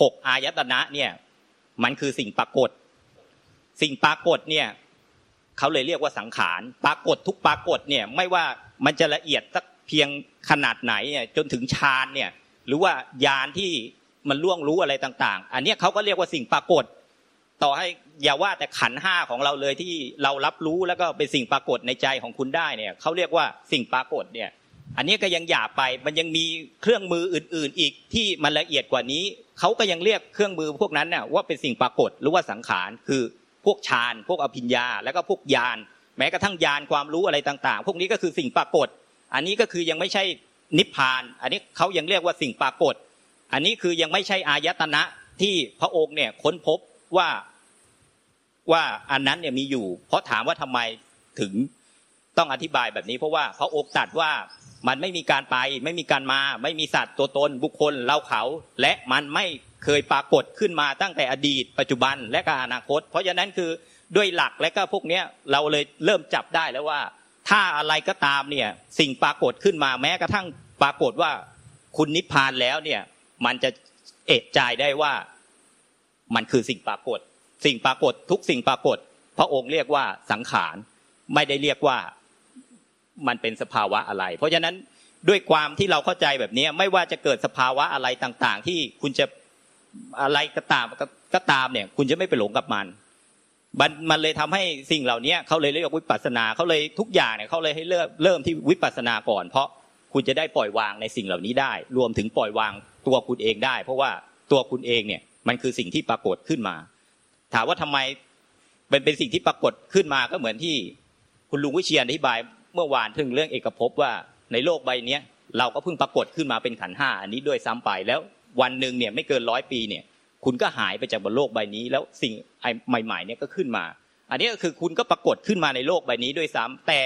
หกอายตนะเนี่ย มันคือสิ่งปรากฏ สิ่งปรากฏเนี่ยเขาเลยเรียกว่าสังขารปรากฏทุกปรากฏเนี่ย ไม่ว่ามันจะละเอียดสักเพียงขนาดไหนเนี่ยจนถึงฌานเนี่ย หรือว่ายานที่มันล่วงรู้อะไรต่าง ๆ อันนี้เขาก็เรียกว่าสิ่งปรากฏ ต่อให้อย่าว่าแต่ขันห้าของเราเลยที่เรารับรู้แล้วก็เป็นสิ่งปรากฏในใจของคุณได้เนี่ยเขาเรียกว่าสิ่งปรากฏเนี่ย อันนี้ก็ยังหยาบไปมันยังมีเครื่องมืออื่น ๆ อีกที่มันละเอียดกว่านี้เขาก็ยังเรียกเครื่องมือพวกนั้นน่ะว่าเป็นสิ่งปรากฏหรือว่าสังขารคือพวกฌานพวกอภิญญา แล้วก็พวกญาณแม้กระทั่งญาณความรู้อะไรต่าง ๆ พวกนี้ก็คือสิ่งปรากฏ อันนี้ก็คือยังไม่ใช่นิพพาน อันนี้เขายังเรียกว่าสิ่งปรากฏ อันนี้คือยังไม่ใช่อายตนะที่พระองค์เนี่ยค้นพบว่า ว่าอันนั้นเนี่ยมีอยู่ เพราะถามว่าทำไมถึงต้องอธิบายแบบนี้ เพราะว่าพระองค์ตรัสว่ามันไม่มีการไป ไม่มีการมา ไม่มีสัตว์ตัวตนบุคคลเราเขา และมันไม่เคยปรากฏขึ้นมาตั้งแต่อดีต ปัจจุบันและก็อนาคต เพราะฉะนั้นคือด้วยหลักและก็พวกเนี้ยเราเลยเริ่มจับได้แล้วว่า ถ้าอะไรก็ตามเนี่ยสิ่งปรากฏขึ้นมาแม้กระทั่งปรากฏว่าคุณนิพพานแล้วเนี่ยมันจะเอะใจได้ว่ามันคือสิ่งปรากฏ สิ่งปรากฏทุกสิ่งปรากฏ พระองค์เรียกว่าสังขารไม่ได้เรียกว่ามันเป็นสภาวะอะไร เพราะฉะนั้นด้วยความที่เราเข้าใจแบบนี้ไม่ว่าจะเกิดสภาวะอะไรต่าง ๆ ที่คุณจะอะไรก็ตามก็ตามเนี่ย คุณจะไม่ไปหลงกับมันมันมันเลยทำให้สิ่งเหล่านี้เขาเลยเรียกวิปัสสนาเขาเลยทุกอย่างเนี่ยเขาเลยให้เริ่มเริ่มที่วิปัสสนาก่อน เพราะคุณจะได้ปล่อยวางในสิ่งเหล่านี้ได้ รวมถึงปล่อยวางตัวคุณเองได้ เพราะว่าตัวคุณเองเนี่ยมันคือสิ่งที่ปรากฏขึ้นมา ถามว่าทำไมเป็นเป็นสิ่งที่ปรากฏขึ้นมาก็เหมือนที่คุณลุงวิเชียนอธิบาย เมื่อวานถึงเรื่องเอกภพว่าในโลกใบเนี้ยเราก็เพิ่งปรากฏขึ้นมาเป็นขันห้าอันนี้ด้วยซ้ำไปแล้ววันหนึ่งเนี่ยไม่เกินร้อยปีเนี่ยคุณก็หายไปจากบนโลกใบนี้ แล้วสิ่งใหม่ๆเนี่ยก็ขึ้นมา อันนี้ก็คือคุณก็ปรากฏขึ้นมาในโลกใบนี้ด้วยซ้ำแต่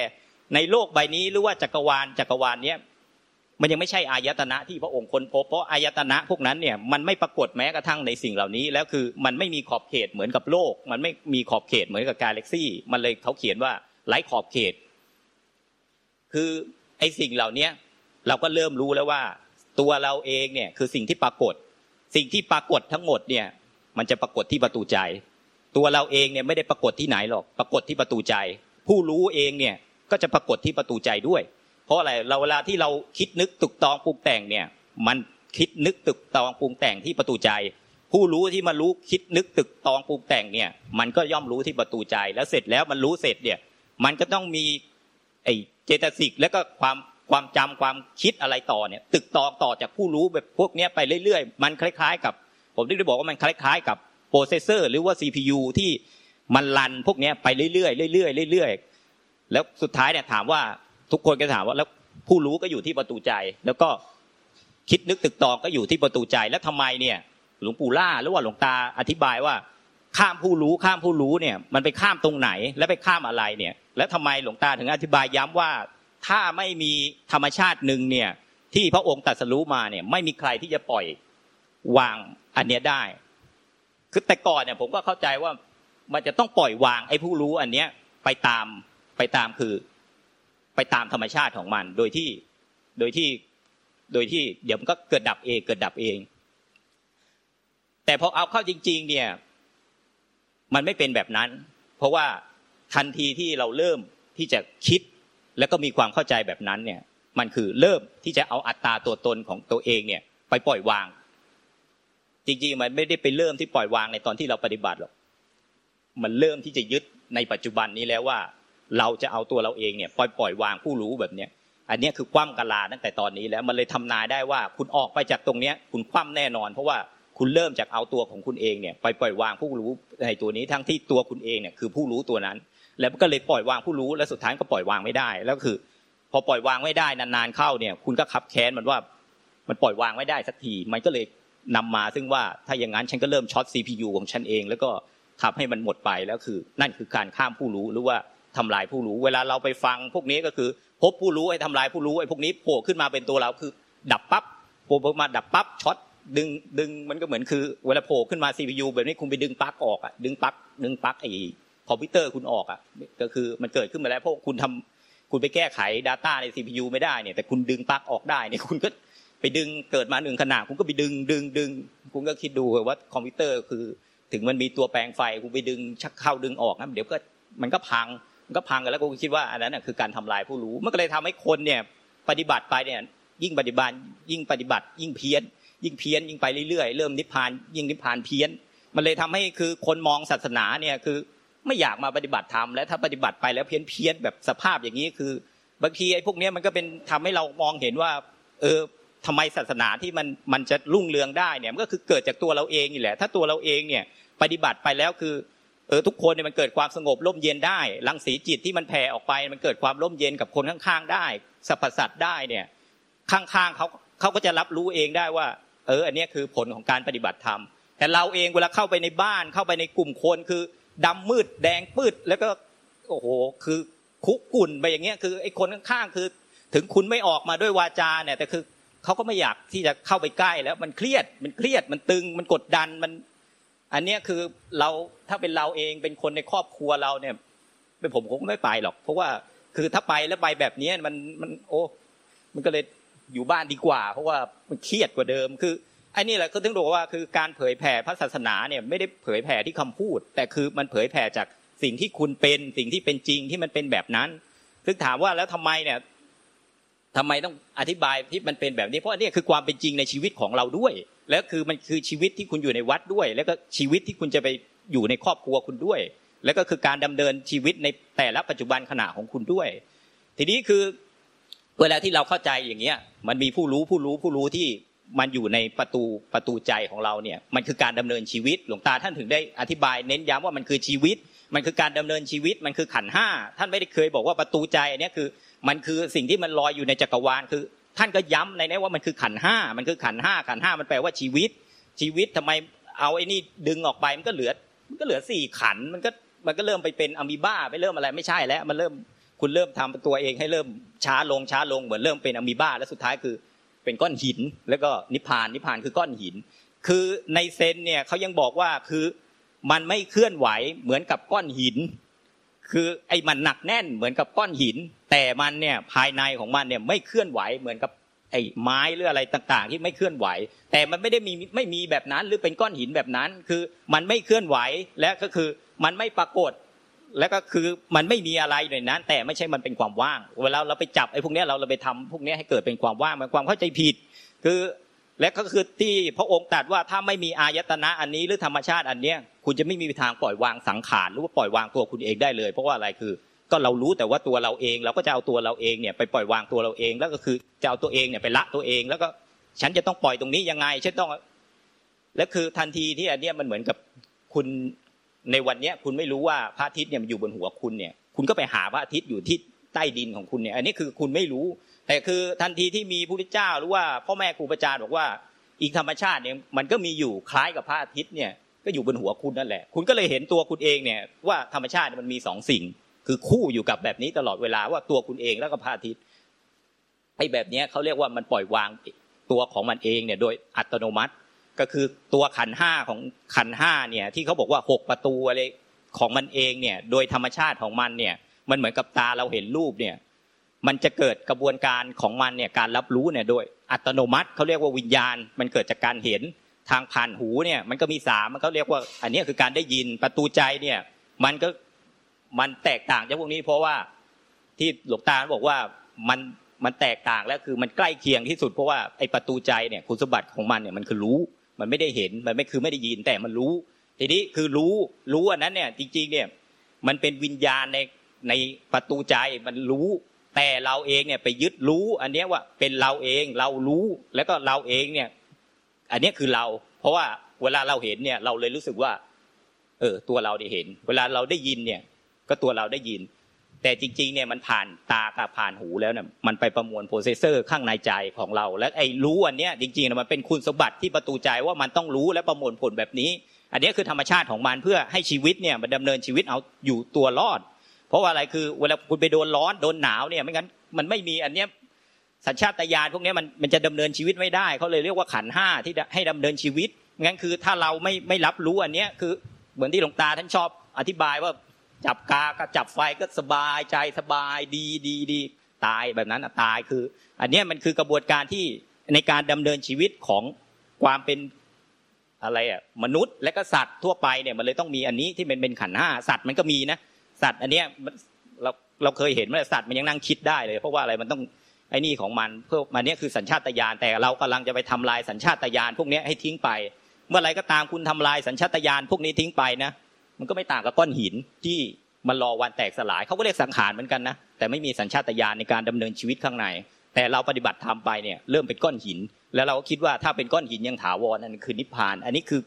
ในโลกใบนี้หรือว่าจักรวาลจักรวาลเนี้ย มันยังไม่ใช่อายตนะที่พระองค์ค้นพบเพราะอายตนะพวกนั้นเนี่ยมันไม่ปรากฏแม้กระทั่งในสิ่งเหล่านี้ แล้วคือมันไม่มีขอบเขตเหมือนกับโลก มันไม่มีขอบเขตเหมือนกับกาแล็กซี่ มันเลยเขาเขียนว่าไร้ขอบเขต คือไอ้สิ่งเหล่านี้เราก็เริ่มรู้แล้วว่า ตัวเราเองเนี่ยคือสิ่งที่ปรากฏ สิ่งที่ปรากฏทั้งหมดเนี่ยมันจะปรากฏที่ประตูใจ ตัวเราเองเนี่ยไม่ได้ปรากฏที่ไหนหรอกปรากฏที่ประตูใจ ผู้รู้เองเนี่ยก็จะปรากฏที่ประตูใจด้วย เพราะอะไรเราเวลาที่เราคิดนึกตึกตองปรุงแต่งเนี่ย มันคิดนึกตึกตองปรุงแต่งที่ประตูใจ ผู้รู้ที่มารู้คิดนึกตึกตองปรุงแต่งเนี่ย มันก็ย่อมรู้ที่ประตูใจ แล้วเสร็จแล้วมันรู้เสร็จเนี่ย มันก็ต้องมีไอเจตสิกแล้วก็ความความจำความคิดอะไรต่อเนี่ย ตึกตอกต่อจากผู้รู้แบบพวกนี้ไปเรื่อยๆ มันคล้าย ๆ กับ ผมได้บอกว่ามันคล้ายๆ กับprocessor หรือว่า CPU ที่มันรันพวกนี้ไปเรื่อยๆเรื่อยๆเรื่อยๆแล้วสุดท้ายเนี่ยถามว่า ทุกคนก็ถามว่าแล้วผู้รู้ก็อยู่ที่ประตูใจ แล้วก็คิดนึกตรึกตรองก็อยู่ที่ประตูใจแล้วทำไมเนี่ยหลวงปู่หล้าหรือว่าหลวงตาอธิบายว่า ข้ามผู้รู้ข้ามผู้รู้เนี่ยมันไปข้ามตรงไหนและไปข้ามอะไรเนี่ย แล้วทำไมหลวงตาถึงอธิบายย้ำว่า ถ้าไม่มีธรรมชาติหนึ่งเนี่ยที่พระองค์ตรัสรู้มาเนี่ยไม่มีใครที่จะปล่อยวางอันเนี้ยได้ คือแต่ก่อนเนี่ยผมก็เข้าใจว่ามันจะต้องปล่อยวางไอ้ผู้รู้อันเนี้ยไปตามไปตามคือ ไปตามธรรมชาติของมัน โดยที่โดยที่โดยที่เดี๋ยวมันก็เกิดดับเองเกิดดับเอง แต่พอเอาเข้าจริง ๆ เนี่ย มันไม่เป็นแบบนั้น เพราะว่าทันทีที่เราเริ่มที่จะคิดแล้วก็มีความเข้าใจแบบนั้นเนี่ย มันคือเริ่มที่จะเอาอัตราตัวตนของตัวเองเนี่ย ไปปล่อยวาง จริงๆมันไม่ได้ไปเริ่มที่ปล่อยวางในตอนที่เราปฏิบัติหรอกมันเริ่มที่จะยึดในปัจจุบันนี้แล้วว่า เราจะเอาตัวเราเองเนี่ยปล่อยปล่อยวางผู้รู้แบบเนี้ยอันนี้คือคว่ำกะลาตั้งแต่ตอนนี้แล้วมันเลยทำนายได้ว่าคุณออกไปจากตรงเนี้ยคุณคว่ำแน่นอน เพราะว่าคุณเริ่มจากเอาตัวของคุณเองเนี่ยไปปล่อยวางผู้รู้ในตัวนี้ทั้งที่ตัวคุณเองเนี่ยคือผู้รู้ตัวนั้น แล้วก็เลยปล่อยวางผู้รู้และสุดท้ายก็ปล่อยวางไม่ได้แล้วคือ พอปล่อยวางไม่ได้นานๆเข้าเนี่ย คุณก็ขับแค้นมันว่ามันปล่อยวางไม่ได้สักทีมันก็เลยนำมาซึ่งว่าถ้าอย่างนั้นฉันก็เริ่มช็อต CPU ของฉันเอง แล้วก็ทำให้มันหมดไปแล้วคือ นั่นคือการข้ามผู้รู้หรือว่า ทำลายผู้รู้ เวลาเราไปฟังพวกนี้ก็คือ พบผู้รู้ไอ้ทำลายผู้รู้ไอ้พวกนี้โผล่ขึ้นมาเป็นตัวเราคือ ดับปั๊บโผล่มาดับปั๊บช็อตดึงดึงมันก็เหมือนคือเวลาโผล่ขึ้นมา CPU แบบนี้คุณไปดึงปลั๊กออกอะดึงปลั๊กดึงปลั๊กไอ้คอมพิวเตอร์คุณออกอะก็คือมันเกิดขึ้นมาแล้วเพราะคุณทำคุณไปแก้ไข Data ใน CPU ไม่ได้เนี่ยแต่คุณดึงปลั๊กออกได้เนี่ยคุณก็ไปดึงเกิดมาหนึ่งขนาดคุณก็ไปดึงดึงดึงคุณก็คิดดูว่าคอมพิวเตอร์คือ ถึงมันมีตัวแปลงไฟคุณไปดึงชักเข้าดึงออกนะเดี๋ยวก็มันก็พัง ก็พังกันแล้วกูคิดว่าอันนั้นคือการทำลายผู้รู้มันก็เลยทำให้คนเนี่ยปฏิบัติไปเนี่ยยิ่งปฏิบัติยิ่งปฏิบัติ ยิ่งเพี้ยน ยิ่งเพี้ยนยิ่งไปเรื่อยๆเริ่มนิพพาน ยิ่งนิพพานเพี้ยน มันเลยทำให้คือคนมองศาสนาเนี่ยคือไม่อยากมาปฏิบัติธรรมและถ้าปฏิบัติไปแล้วเพี้ยนเพี้ยนแบบสภาพอย่างนี้คือบางทีไอ้พวกนี้มันก็เป็นทำให้เรามองเห็นว่า เออทำไมศาสนาที่มันมันจะรุ่งเรืองได้เนี่ยมันก็คือเกิดจากตัวเราเองนี่แหละ ถ้าตัวเราเองเนี่ยปฏิบัติไปแล้วคือ เออทุกคนเนี่ยมันเกิดความสงบร่มเย็นได้รังสีจิตที่มันแผ่ออกไป มันเกิดความร่มเย็นกับคนข้างๆได้สรรพสัตว์ได้เนี่ยข้างๆเขาเขาก็จะรับรู้เองได้ว่า เออ อันนี้คือผลของการปฏิบัติธรรม แต่เราเองเวลาเข้าไปในบ้านเข้าไปในกลุ่มคนคือดำมืดแดงปืดแล้วก็โอ้โหคือคุกกุ่นไปอย่างเงี้ยคือไอ้คนข้างๆคือ ถึงคุณไม่ออกมาด้วยวาจาเนี่ยแต่คือเขาก็ไม่อยากที่จะเข้าไปใกล้แล้วมันเครียดมันเครียดมันตึงมันกดดันมัน อันนี้คือเราถ้าเป็นเราเองเป็นคนในครอบครัวเราเนี่ยเป็นผมผมก็ไม่ไปหรอก เพราะว่าคือถ้าไปแล้วไปแบบนี้มันมันโอ้มันก็เลยอยู่บ้านดีกว่า เพราะว่ามันเครียดกว่าเดิม คือไอ้นี่แหละก็ถึงบอกว่าคือการเผยแผ่พระศาสนาเนี่ยไม่ได้เผยแผ่ที่คำพูด แต่คือมันเผยแผ่จากสิ่งที่คุณเป็นสิ่งที่เป็นจริงที่มันเป็นแบบนั้น ซึ่งถามว่าแล้วทำไมเนี่ยทำไมต้องอธิบายที่มันเป็นแบบนี้เพราะอันี่คือความเป็นจริงในชีวิตของเราด้วย แล้วคือมันคือชีวิตที่คุณอยู่ในวัดด้วย แล้วก็ชีวิตที่คุณจะไปอยู่ในครอบครัวคุณด้วย แล้วก็คือการดำเนินชีวิตในแต่ละปัจจุบันขณะของคุณด้วย ทีนี้คือเวลาที่เราเข้าใจอย่างเงี้ย มันมีผู้รู้ผู้รู้ผู้รู้ที่มันอยู่ในประตูประตูใจของเราเนี่ย มันคือการดำเนินชีวิต หลวงตาท่านถึงได้อธิบายเน้นย้ำว่ามันคือชีวิต มันคือการดำเนินชีวิต มันคือขันห้าท่านไม่ได้เคยบอกว่าประตูใจอันนี้คือ มันคือสิ่งที่มันลอยอยู่ในจักรวาลคือ ท่านก็ย้ำในนี้ว่ามันคือขันห้ามันคือขันห้าขันห้ามันแปลว่าชีวิต ชีวิตทำไมเอาไอ้นี่ดึงออกไปมันก็เหลือ มันก็เหลือสี่ขันมันก็มันก็เริ่มไปเป็นอะมีบ้าไปเริ่มอะไรไม่ใช่แล้ว มันเริ่มคุณเริ่มทำตัวเองให้เริ่มช้าลงช้าลงเหมือนเริ่มเป็นอะมีบ้า แล้วสุดท้ายคือเป็นก้อนหิน แล้วก็นิพพานนิพพานคือก้อนหิน คือในเซนเนี่ยเขายังบอกว่าคือมันไม่เคลื่อนไหวเหมือนกับก้อนหิน คือไอ้มันหนักแน่นเหมือนกับก้อนหิน แต่มันเนี่ยภายในของมันเนี่ยไม่เคลื่อนไหวเหมือนกับไอ้ไม้หรืออะไรต่าง ๆ ที่ไม่เคลื่อนไหว แต่มันไม่ได้มีไม่มีแบบนั้น หรือเป็นก้อนหินแบบนั้น คือมันไม่เคลื่อนไหวและก็คือมันไม่ปรากฏ แล้วก็คือมันไม่มีอะไรในนั้น แต่ไม่ใช่มันเป็นความว่าง เวลาเราไปจับไอ้พวกนี้เราเราไปทำพวกนี้ให้เกิดเป็นความว่างมันความเข้าใจผิด คือ และก็คือที่พระองค์ตรัสว่าถ้าไม่มีอายตนะอันนี้หรือธรรมชาติอันเนี้ยคุณจะไม่มีทางปล่อยวางสังขารหรือว่าปล่อยวางตัวคุณเองได้เลย เพราะว่าอะไรคือ ก็เรารู้แต่ว่าตัวเราเอง เราก็จะเอาตัวเราเองเนี่ยไปปล่อยวางตัวเราเอง แล้วก็คือจะเอาตัวเองเนี่ยไปละตัวเอง แล้วก็ฉันจะต้องปล่อยตรงนี้ยังไงฉันต้อง และคือทันทีที่อันเนี้ยมันเหมือนกับคุณในวันเนี้ยคุณไม่รู้ว่าพระอาทิตย์เนี่ยมันอยู่บนหัวคุณเนี่ย คุณก็ไปหาพระอาทิตย์อยู่ที่ใต้ดินของคุณเนี่ย อันนี้คือคุณไม่รู้ แต่คือทันทีที่มีพระพุทธเจ้าหรือว่าพ่อแม่ครูอาจารย์บอกว่าอีกธรรมชาติเนี่ยมันก็มีอยู่คล้ายกับพระอาทิตย์เนี่ยก็อยู่บนหัวคุณนั่นแหละ คุณก็เลยเห็นตัวคุณเองเนี่ยว่าธรรมชาติมันมีสองสิ่ง คือคู่อยู่กับแบบนี้ตลอดเวลาว่าตัวคุณเองแล้วก็พระอาทิตย์ไอ้แบบนี้เขาเรียกว่ามันปล่อยวางตัวของมันเองเนี่ยโดยอัตโนมัติ ก็คือตัวขันห้าของขันห้าเนี่ยที่เขาบอกว่าหกประตูอะไรของมันเองเนี่ยโดยธรรมชาติของมันเนี่ยมันเหมือนกับตาเราเห็นรูปเนี่ย มันจะเกิดกระบวนการของมันเนี่ยการรับรู้เนี่ยโดยอัตโนมัติเขาเรียกว่าวิญญาณ มันเกิดจากการเห็นทางผ่านหูเนี่ยมันก็มีสามมันเขาเรียกว่า อันนี้คือการได้ยินประตูใจเนี่ยมันก็มันแตกต่างจากพวกนี้ เพราะว่าที่หลวงตาบอกว่ามันมันแตกต่างแล้วคือมันใกล้เคียงที่สุดเพราะว่าไอ้ประตูใจเนี่ยคุณสมบัติของมันเนี่ยมันคือรู้ มันไม่ได้เห็นมันไม่คือไม่ได้ยินแต่มันรู้ ทีนี้คือรู้รู้อันนั้นเนี่ยจริงๆเนี่ยมันเป็นวิญญาณในในประตูใจมันรู้ แต่เราเองเนี่ยไปยึดรู้ อันนี้ว่าเป็นเราเองเรารู้แล้วก็เราเองเนี่ย อันนี้คือเรา เพราะว่าเวลาเราเห็นเนี่ย เราเลยรู้สึกว่า เออ ตัวเราได้เห็น เวลาเราได้ยินเนี่ย ก็ตัวเราได้ยิน แต่จริง ๆ เนี่ยมันผ่านตากับผ่านหูแล้วเนี่ยมันไปประมวล processor ข้างในใจของเรา และไอ้รู้อันเนี้ยจริงๆมันเป็นคุณสมบัติที่ประตูใจว่ามันต้องรู้และประมวลผลแบบนี้ อันนี้คือธรรมชาติของมันเพื่อให้ชีวิตเนี่ยมันดำเนินชีวิตเอาอยู่ตัวรอด เพราะว่าอะไรคือเวลาคุณไปโดนร้อนโดนหนาวเนี่ยไม่งั้นมันไม่มีอันเนี้ยสัญชาตญาณพวกนี้มันมันจะดำเนินชีวิตไม่ได้เขาเลยเรียกว่าขันห้าที่ให้ดำเนินชีวิตงั้นคือถ้าเราไม่ไม่รับรู้อันเนี้ยคือเหมือนที่หลวงตาท่านชอบอธิบายว่าจับกาก็จับไฟก็สบายใจสบายดีดีดีตายแบบนั้นตายคือ อันนี้มันคือกระบวนการที่ในการดำเนินชีวิตของความเป็นอะไรอะมนุษย์และก็สัตว์ทั่วไปเนี่ยมันเลยต้องมีอันนี้ที่เป็นเป็นขันห้าสัตว์มันก็มีนะ สัตว์อันเนี้ยเราเราเคยเห็นว่าสัตว์มันยังนั่งคิดได้เลย เพราะว่าอะไรมันต้องไอ้นี่ของมันเพื่อมันเนี้ยคือสัญชาตญาณแต่เรากำลังจะไปทำลายสัญชาตญาณพวกนี้ให้ทิ้งไป เมื่อไรก็ตามคุณทำลายสัญชาตญาณพวกนี้ทิ้งไปนะ มันก็ไม่ต่างกับก้อนหินที่มันรอวันแตกสลายเขาก็เรียกสังขารเหมือนกันนะแต่ไม่มีสัญชาตญาณในการดำเนินชีวิตข้างใน แต่เราปฏิบัติทำไปเนี่ยเริ่มเป็นก้อนหิน แล้วเราก็คิดว่าถ้าเป็นก้อนหินยังถาวรนั่นคือนิพพาน อันนี้คือ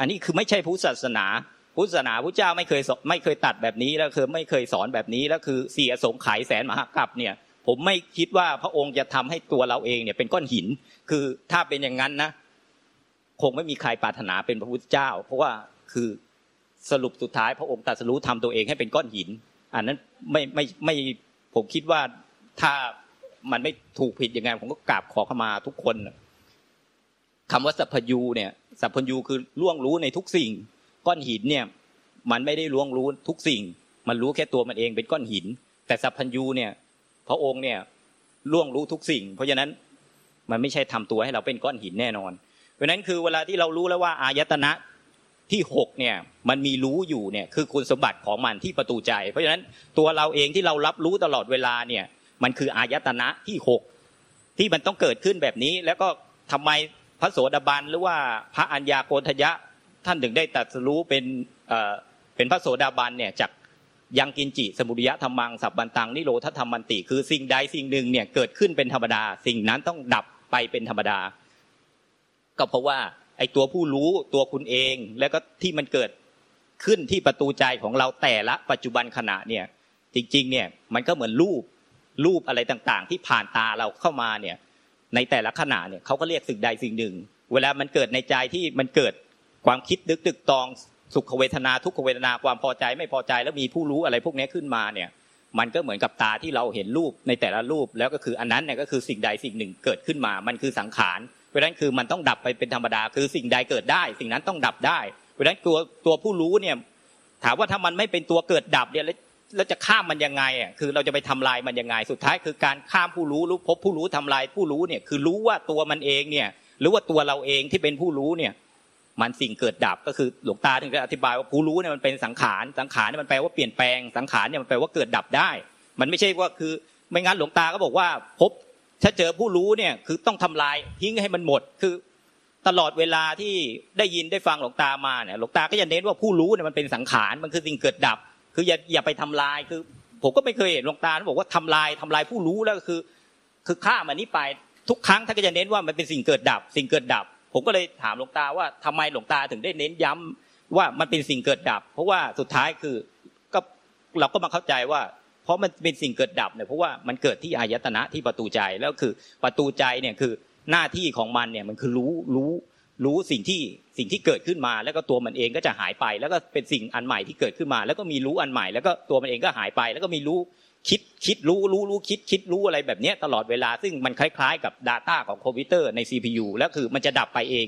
อันนี้คือไม่ใช่พุทธศาสนา พุทธศาสนาพระเจ้าไม่เคยไม่เคยตัดแบบนี้แล้วคือไม่เคยสอนแบบนี้แล้วคือเสียสงไขยแสนมหากรัปเนี่ย ผมไม่คิดว่าพระองค์จะทำให้ตัวเราเองเนี่ยเป็นก้อนหิน คือถ้าเป็นอย่างนั้นนะคงไม่มีใครปรารถนาเป็นพระพุทธเจ้า เพราะว่าคือสรุปสุดท้ายพระองค์ตรัสรู้ทำตัวเองให้เป็นก้อนหิน อันนั้นไม่ไม่ไม่ผมคิดว่าถ้ามันไม่ถูกผิดยังไงผมก็กราบขอเข้ามาทุกคนคำว่าสัพพยูเนี่ยสัพพัญญูคือล่วงรู้ในทุกสิ่ง ก้อนหินเนี่ยมันไม่ได้ล่วงรู้ทุกสิ่ง มันรู้แค่ตัวมันเองเป็นก้อนหิน แต่สัพพัญญูเนี่ยพระองค์เนี่ยล่วงรู้ทุกสิ่ง เพราะฉะนั้นมันไม่ใช่ทำตัวให้เราเป็นก้อนหินแน่นอน เพราะนั้นคือเวลาที่เรารู้แล้วว่าอายตนะที่หกเนี่ยมันมีรู้อยู่เนี่ยคือคุณสมบัติของมันที่ประตูใจ เพราะฉะนั้นตัวเราเองที่เรารับรู้ตลอดเวลาเนี่ยมันคืออายตนะที่หกที่มันต้องเกิดขึ้นแบบนี้ แล้วก็ทำไมพระโสดาบันหรือว่าพระอัญญาโกณทยะ ท่านถึงได้ตัดสู้เป็นเอ่อเป็นพระโสดาบันเนี่ยจากยังกินจิสมุริยะธรรมังสับบันตังนิโรธธรรมันติ คือสิ่งใดสิ่งหนึ่งเนี่ยเกิดขึ้นเป็นธรรมดา สิ่งนั้นต้องดับไปเป็นธรรมดา ก็เพราะว่าไอ้ตัวผู้รู้ตัวคุณเอง แล้วก็ที่มันเกิดขึ้นที่ประตูใจของเราแต่ละปัจจุบันขณะเนี่ยจริงๆเนี่ยมันก็เหมือนรูปรูปอะไรต่างๆ ที่ผ่านตาเราเข้ามาเนี่ยในแต่ละขณะเนี่ยเขาก็เรียกสิ่งใดสิ่งหนึ่ง เวลามันเกิดในใจที่มันเกิด ความคิดดึกดึกตองสุขเวทนาทุกขเวทนาความพอใจไม่พอใจแล้วมีผู้รู้อะไรพวกนี้ขึ้นมาเนี่ยมันก็เหมือนกับตาที่เราเห็นรูปในแต่ละรูปแล้วก็คืออันนั้นเนี่ยก็คือสิ่งใดสิ่งหนึ่งเกิดขึ้นมา มันคือสังขารเพราะนั้นคือมันต้องดับไปเป็นธรรมดาคือสิ่งใดเกิดได้ สิ่งนั้นต้องดับได้เพราะนั้นตัวตัวผู้รู้เนี่ยถามว่าถ้ามันไม่เป็นตัวเกิดดับเนี่ยแล้วจะข้ามมันยังไงอะคือเราจะไปทำลายมันยังไง สุดท้ายคือการข้ามผู้รู้รู้พบผู้รู้ทำลายผู้รู้เนี่ยคือรู้ว่าตัวมันเองเนี่ยหรือว่าตัวเราเองที่เป็นผู้รู้เนี่ย มันสิ่งเกิดดับก็คือหลวงตาถึงจะอธิบายว่าผู้รู้เนี่ยมันเป็นสังขารสังขารเนี่ยมันแปลว่าเปลี่ยนแปลงสังขารเนี่ยมันแปลว่าเกิดดับได้ มันไม่ใช่ว่าคือไม่งั้นหลวงตาก็บอกว่าพบถ้าเจอผู้รู้เนี่ยคือต้องทำลายทิ้งให้มันหมดคือตลอดเวลาที่ได้ยินได้ฟังหลวงตามาเนี่ยหลวงตาก็จะเน้นว่าผู้รู้เนี่ยมันเป็นสังขารมันคือสิ่งเกิดดับ คืออย่าอย่าไปทำลายคือ ผมก็ไม่เคยเห็นหลวงตาบอกว่าทำลายทำลายผู้รู้แล้วคือ คือฆ่ามันนี้ไปทุกครั้งท่านก็จะเน้นว่ามันเป็นสิ่งเกิดดับ สิ่งเกิดดับ ผมก็เลยถามหลวงตาว่าทำไมหลวงตาถึงได้เน้นย้ำว่ามันเป็นสิ่งเกิดดับ เพราะว่าสุดท้ายคือก็เราก็มาเข้าใจว่า เพราะมันเป็นสิ่งเกิดดับเนี่ยเพราะว่ามันเกิดที่อายตนะที่ประตูใจแล้วคือประตูใจเนี่ยคือหน้าที่ของมันเนี่ยมันคือรู้รู้รู้สิ่งที่สิ่งที่เกิดขึ้นมา แล้วก็ตัวมันเองก็จะหายไป แล้วก็เป็นสิ่งอันใหม่ที่เกิดขึ้นมา แล้วก็มีรู้อันใหม่ แล้วก็ตัวมันเองก็หายไป แล้วก็มีรู้ คิดคิดรู้รู้รู้คิดคิดรู้อะไรแบบนี้ตลอดเวลา ซึ่งมันคล้าย ๆ กับ Data ของคอมพิวเตอร์ใน CPU แล้วคือมันจะดับไปเอง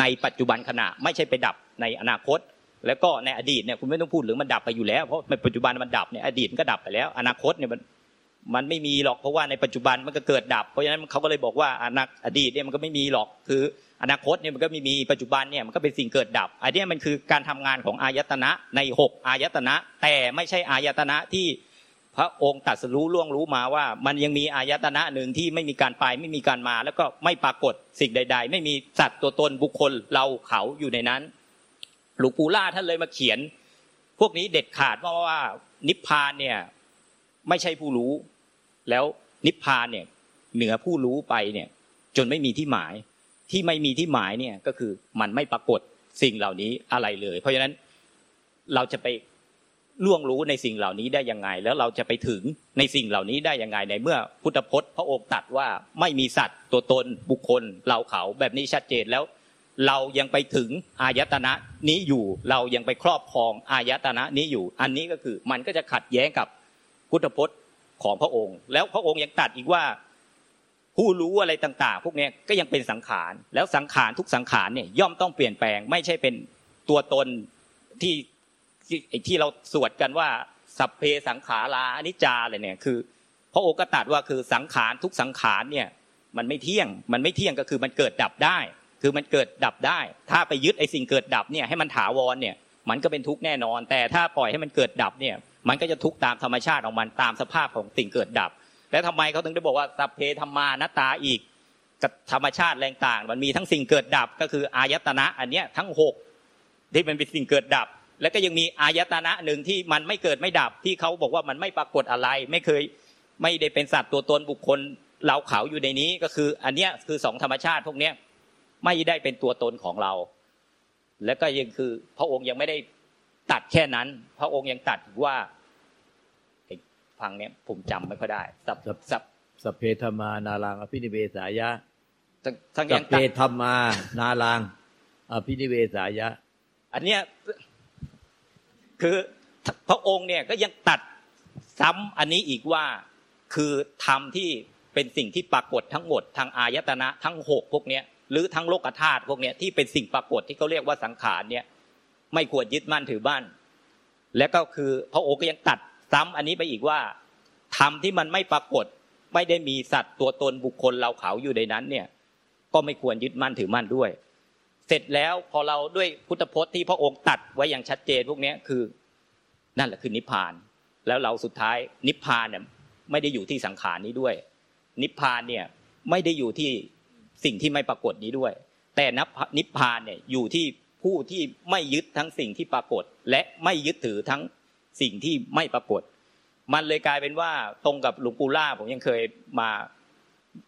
ในปัจจุบันขณะไม่ใช่ไปดับในอนาคต แล้วก็ในอดีตเนี่ยคุณไม่ต้องพูดหรือมันดับไปอยู่แล้วเพราะในปัจจุบันมันดับเนี่ยอดีตมันก็ดับไปแล้ว อนาคตเนี่ยมันมันไม่มีหรอกเพราะว่าในปัจจุบันมันก็เกิดดับ เพราะฉะนั้นเขาก็เลยบอกว่าอนาอดีตเนี่ยมันก็ไม่มีหรอกคือ อนาคตเนี่ยมันก็ไม่มีปัจจุบันเนี่ยมันก็เป็นสิ่งเกิดดับอันนี้มันคือการทำงานของอายตนะในหกอายตนะ แต่ไม่ใช่อายตนะที่ พระองค์ตัดสรู้ล่วงรู้มาว่า มันยังมีอายตนะหนึ่งที่ไม่มีการไปไม่มีการมา แล้วก็ไม่ปรากฏสิ่งใด ๆ ไม่มีสัตว์ตัวตนบุคคลเราเขาอยู่ในนั้นหลวงปู่ล่าท่านเลยมาเขียน พวกนี้เด็ดขาดว่าว่านิพพานเนี่ยไม่ใช่ผู้รู้ แล้วนิพพานเนี่ยเหนือผู้รู้ไปเนี่ยจนไม่มีที่หมายที่ไม่มีที่หมายเนี่ยก็คือมันไม่ปรากฏสิ่งเหล่านี้อะไรเลย เพราะฉะนั้นเราจะไป ล่วงรู้ในสิ่งเหล่านี้ได้ยังไง แล้วเราจะไปถึงในสิ่งเหล่านี้ได้ยังไงในเมื่อพุทธพจน์พระองค์ตรัสว่าไม่มีสัตว์ตัวตนบุคคลเราเขาแบบนี้ชัดเจนแล้ว เรายังไปถึงอายตนะนี้อยู่เรายังไปครอบครองอายตนะนี้อยู่ อันนี้ก็คือมันก็จะขัดแย้งกับพุทธพจน์ของพระองค์ แล้วพระองค์ยังตัดอีกว่าผู้รู้อะไรต่าง ๆ พวกนี้ก็ยังเป็นสังขารแล้วสังขารทุกสังขารเนี่ยย่อมต้องเปลี่ยนแปลงไม่ใช่เป็นตัวตนที่ ที่เราสวดกันว่า สัพเพสังขาราอนิจจาอะไรเนี่ยคือ พระโอก็ตัดว่าคือสังขารทุกสังขารเนี่ยมันไม่เที่ยง มันไม่เที่ยงก็คือมันเกิดดับได้ คือมันเกิดดับได้ ถ้าไปยึดไอ้สิ่งเกิดดับเนี่ยให้มันถาวรเนี่ย มันก็เป็นทุกข์แน่นอน แต่ถ้าปล่อยให้มันเกิดดับเนี่ย มันก็จะทุกข์ตามธรรมชาติของมันตามสภาพของสิ่งเกิดดับ แล้วทำไมเขาถึงได้บอกว่าสัพเพธรรมานตตาอีกกับธรรมชาติแรงต่าง มันมีทั้งสิ่งเกิดดับก็คืออายตนะ อันเนี้ยทั้งหกที่มันเป็นสิ่งเกิดดับ แล้วก็ยังมีอายตนะหนึ่งที่มันไม่เกิดไม่ดับที่เขาบอกว่ามันไม่ปรากฏอะไร ไม่เคยไม่ได้เป็นสัตว์ตัวตนบุคคลเราเขาอยู่ในนี้ก็คือ อันเนี้ยคือสองธรรมชาติพวกเนี้ยไม่ได้เป็นตัวตนของเรา แล้วก็ยังคือพระองค์ยังไม่ได้ตัดแค่นั้น พระองค์ยังตัดว่าฟังเนี้ยผมจำไม่ค่อยได้สับสับสัพเพธรรมานารังอภินิเวสายะทั้งสัพเพธรรมานารังอภินิเวสายะ อันเนี้ย คือพระองค์เนี่ยก็ยังตัดซ้ำอันนี้อีกว่าคือธรรมที่เป็นสิ่งที่ปรากฏทั้งหมดทางอายตนะทั้งหกพวกเนี้ยหรือทั้งโลกธาตุพวกเนี้ยที่เป็นสิ่งปรากฏที่เขาเรียกว่าสังขารเนี่ยไม่ควรยึดมั่นถือบ้านและก็คือพระองค์ก็ยังตัดซ้ำอันนี้ไปอีกว่าธรรมที่มันไม่ปรากฏไม่ได้มีสัตว์ตัวตนบุคคลเราเขาอยู่ในนั้นเนี่ยก็ไม่ควรยึดมั่นถือมั่นด้วย เสร็จแล้วพอเราด้วยพุทธพจน์ที่พระองค์ตัดไว้อย่างชัดเจนพวกนี้คือนั่นแหละคือนิพพาน แล้วเราสุดท้ายนิพพานเนี่ยไม่ได้อยู่ที่สังขารนี้ด้วย นิพพานเนี่ยไม่ได้อยู่ที่สิ่งที่ไม่ปรากฏนี้ด้วย แต่นับนิพพานเนี่ยอยู่ที่ผู้ที่ไม่ยึดทั้งสิ่งที่ปรากฏ และไม่ยึดถือทั้งสิ่งที่ไม่ปรากฏ มันเลยกลายเป็นว่าตรงกับหลวงปู่ล่าผมยังเคยมา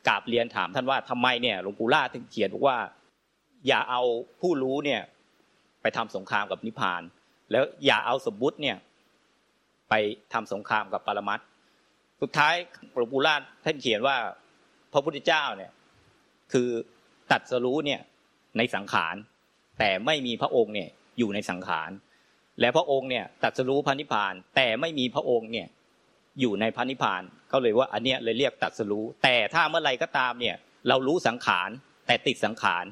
กราบเรียนถามท่านว่าทำไมเนี่ยหลวงปู่ล่าถึงเขียนบอกว่า อย่าเอาผู้รู้เนี่ย ไปทำสงครามกับนิพพาน แล้วอย่าเอาสมบุติเนี่ย ไปทำสงครามกับปรมัตสุดท้ายหลวงปู่ล่าท่านเขียนว่า พระพุทธเจ้าเนี่ย คือตัดสรู้เนี่ยในสังขารแต่ไม่มีพระองค์เนี่ยอยู่ในสังขารและพระองค์เนี่ยตัดสรู้พระนิพพาน แต่ไม่มีพระองค์เนี่ยอยู่ในพระนิพพานก็เลยว่าอันเนี้ยเลยเรียกตัดสรู้แต่ถ้าเมื่อไรก็ตามเนี่ย เรารู้สังขารแต่ติดสังขาร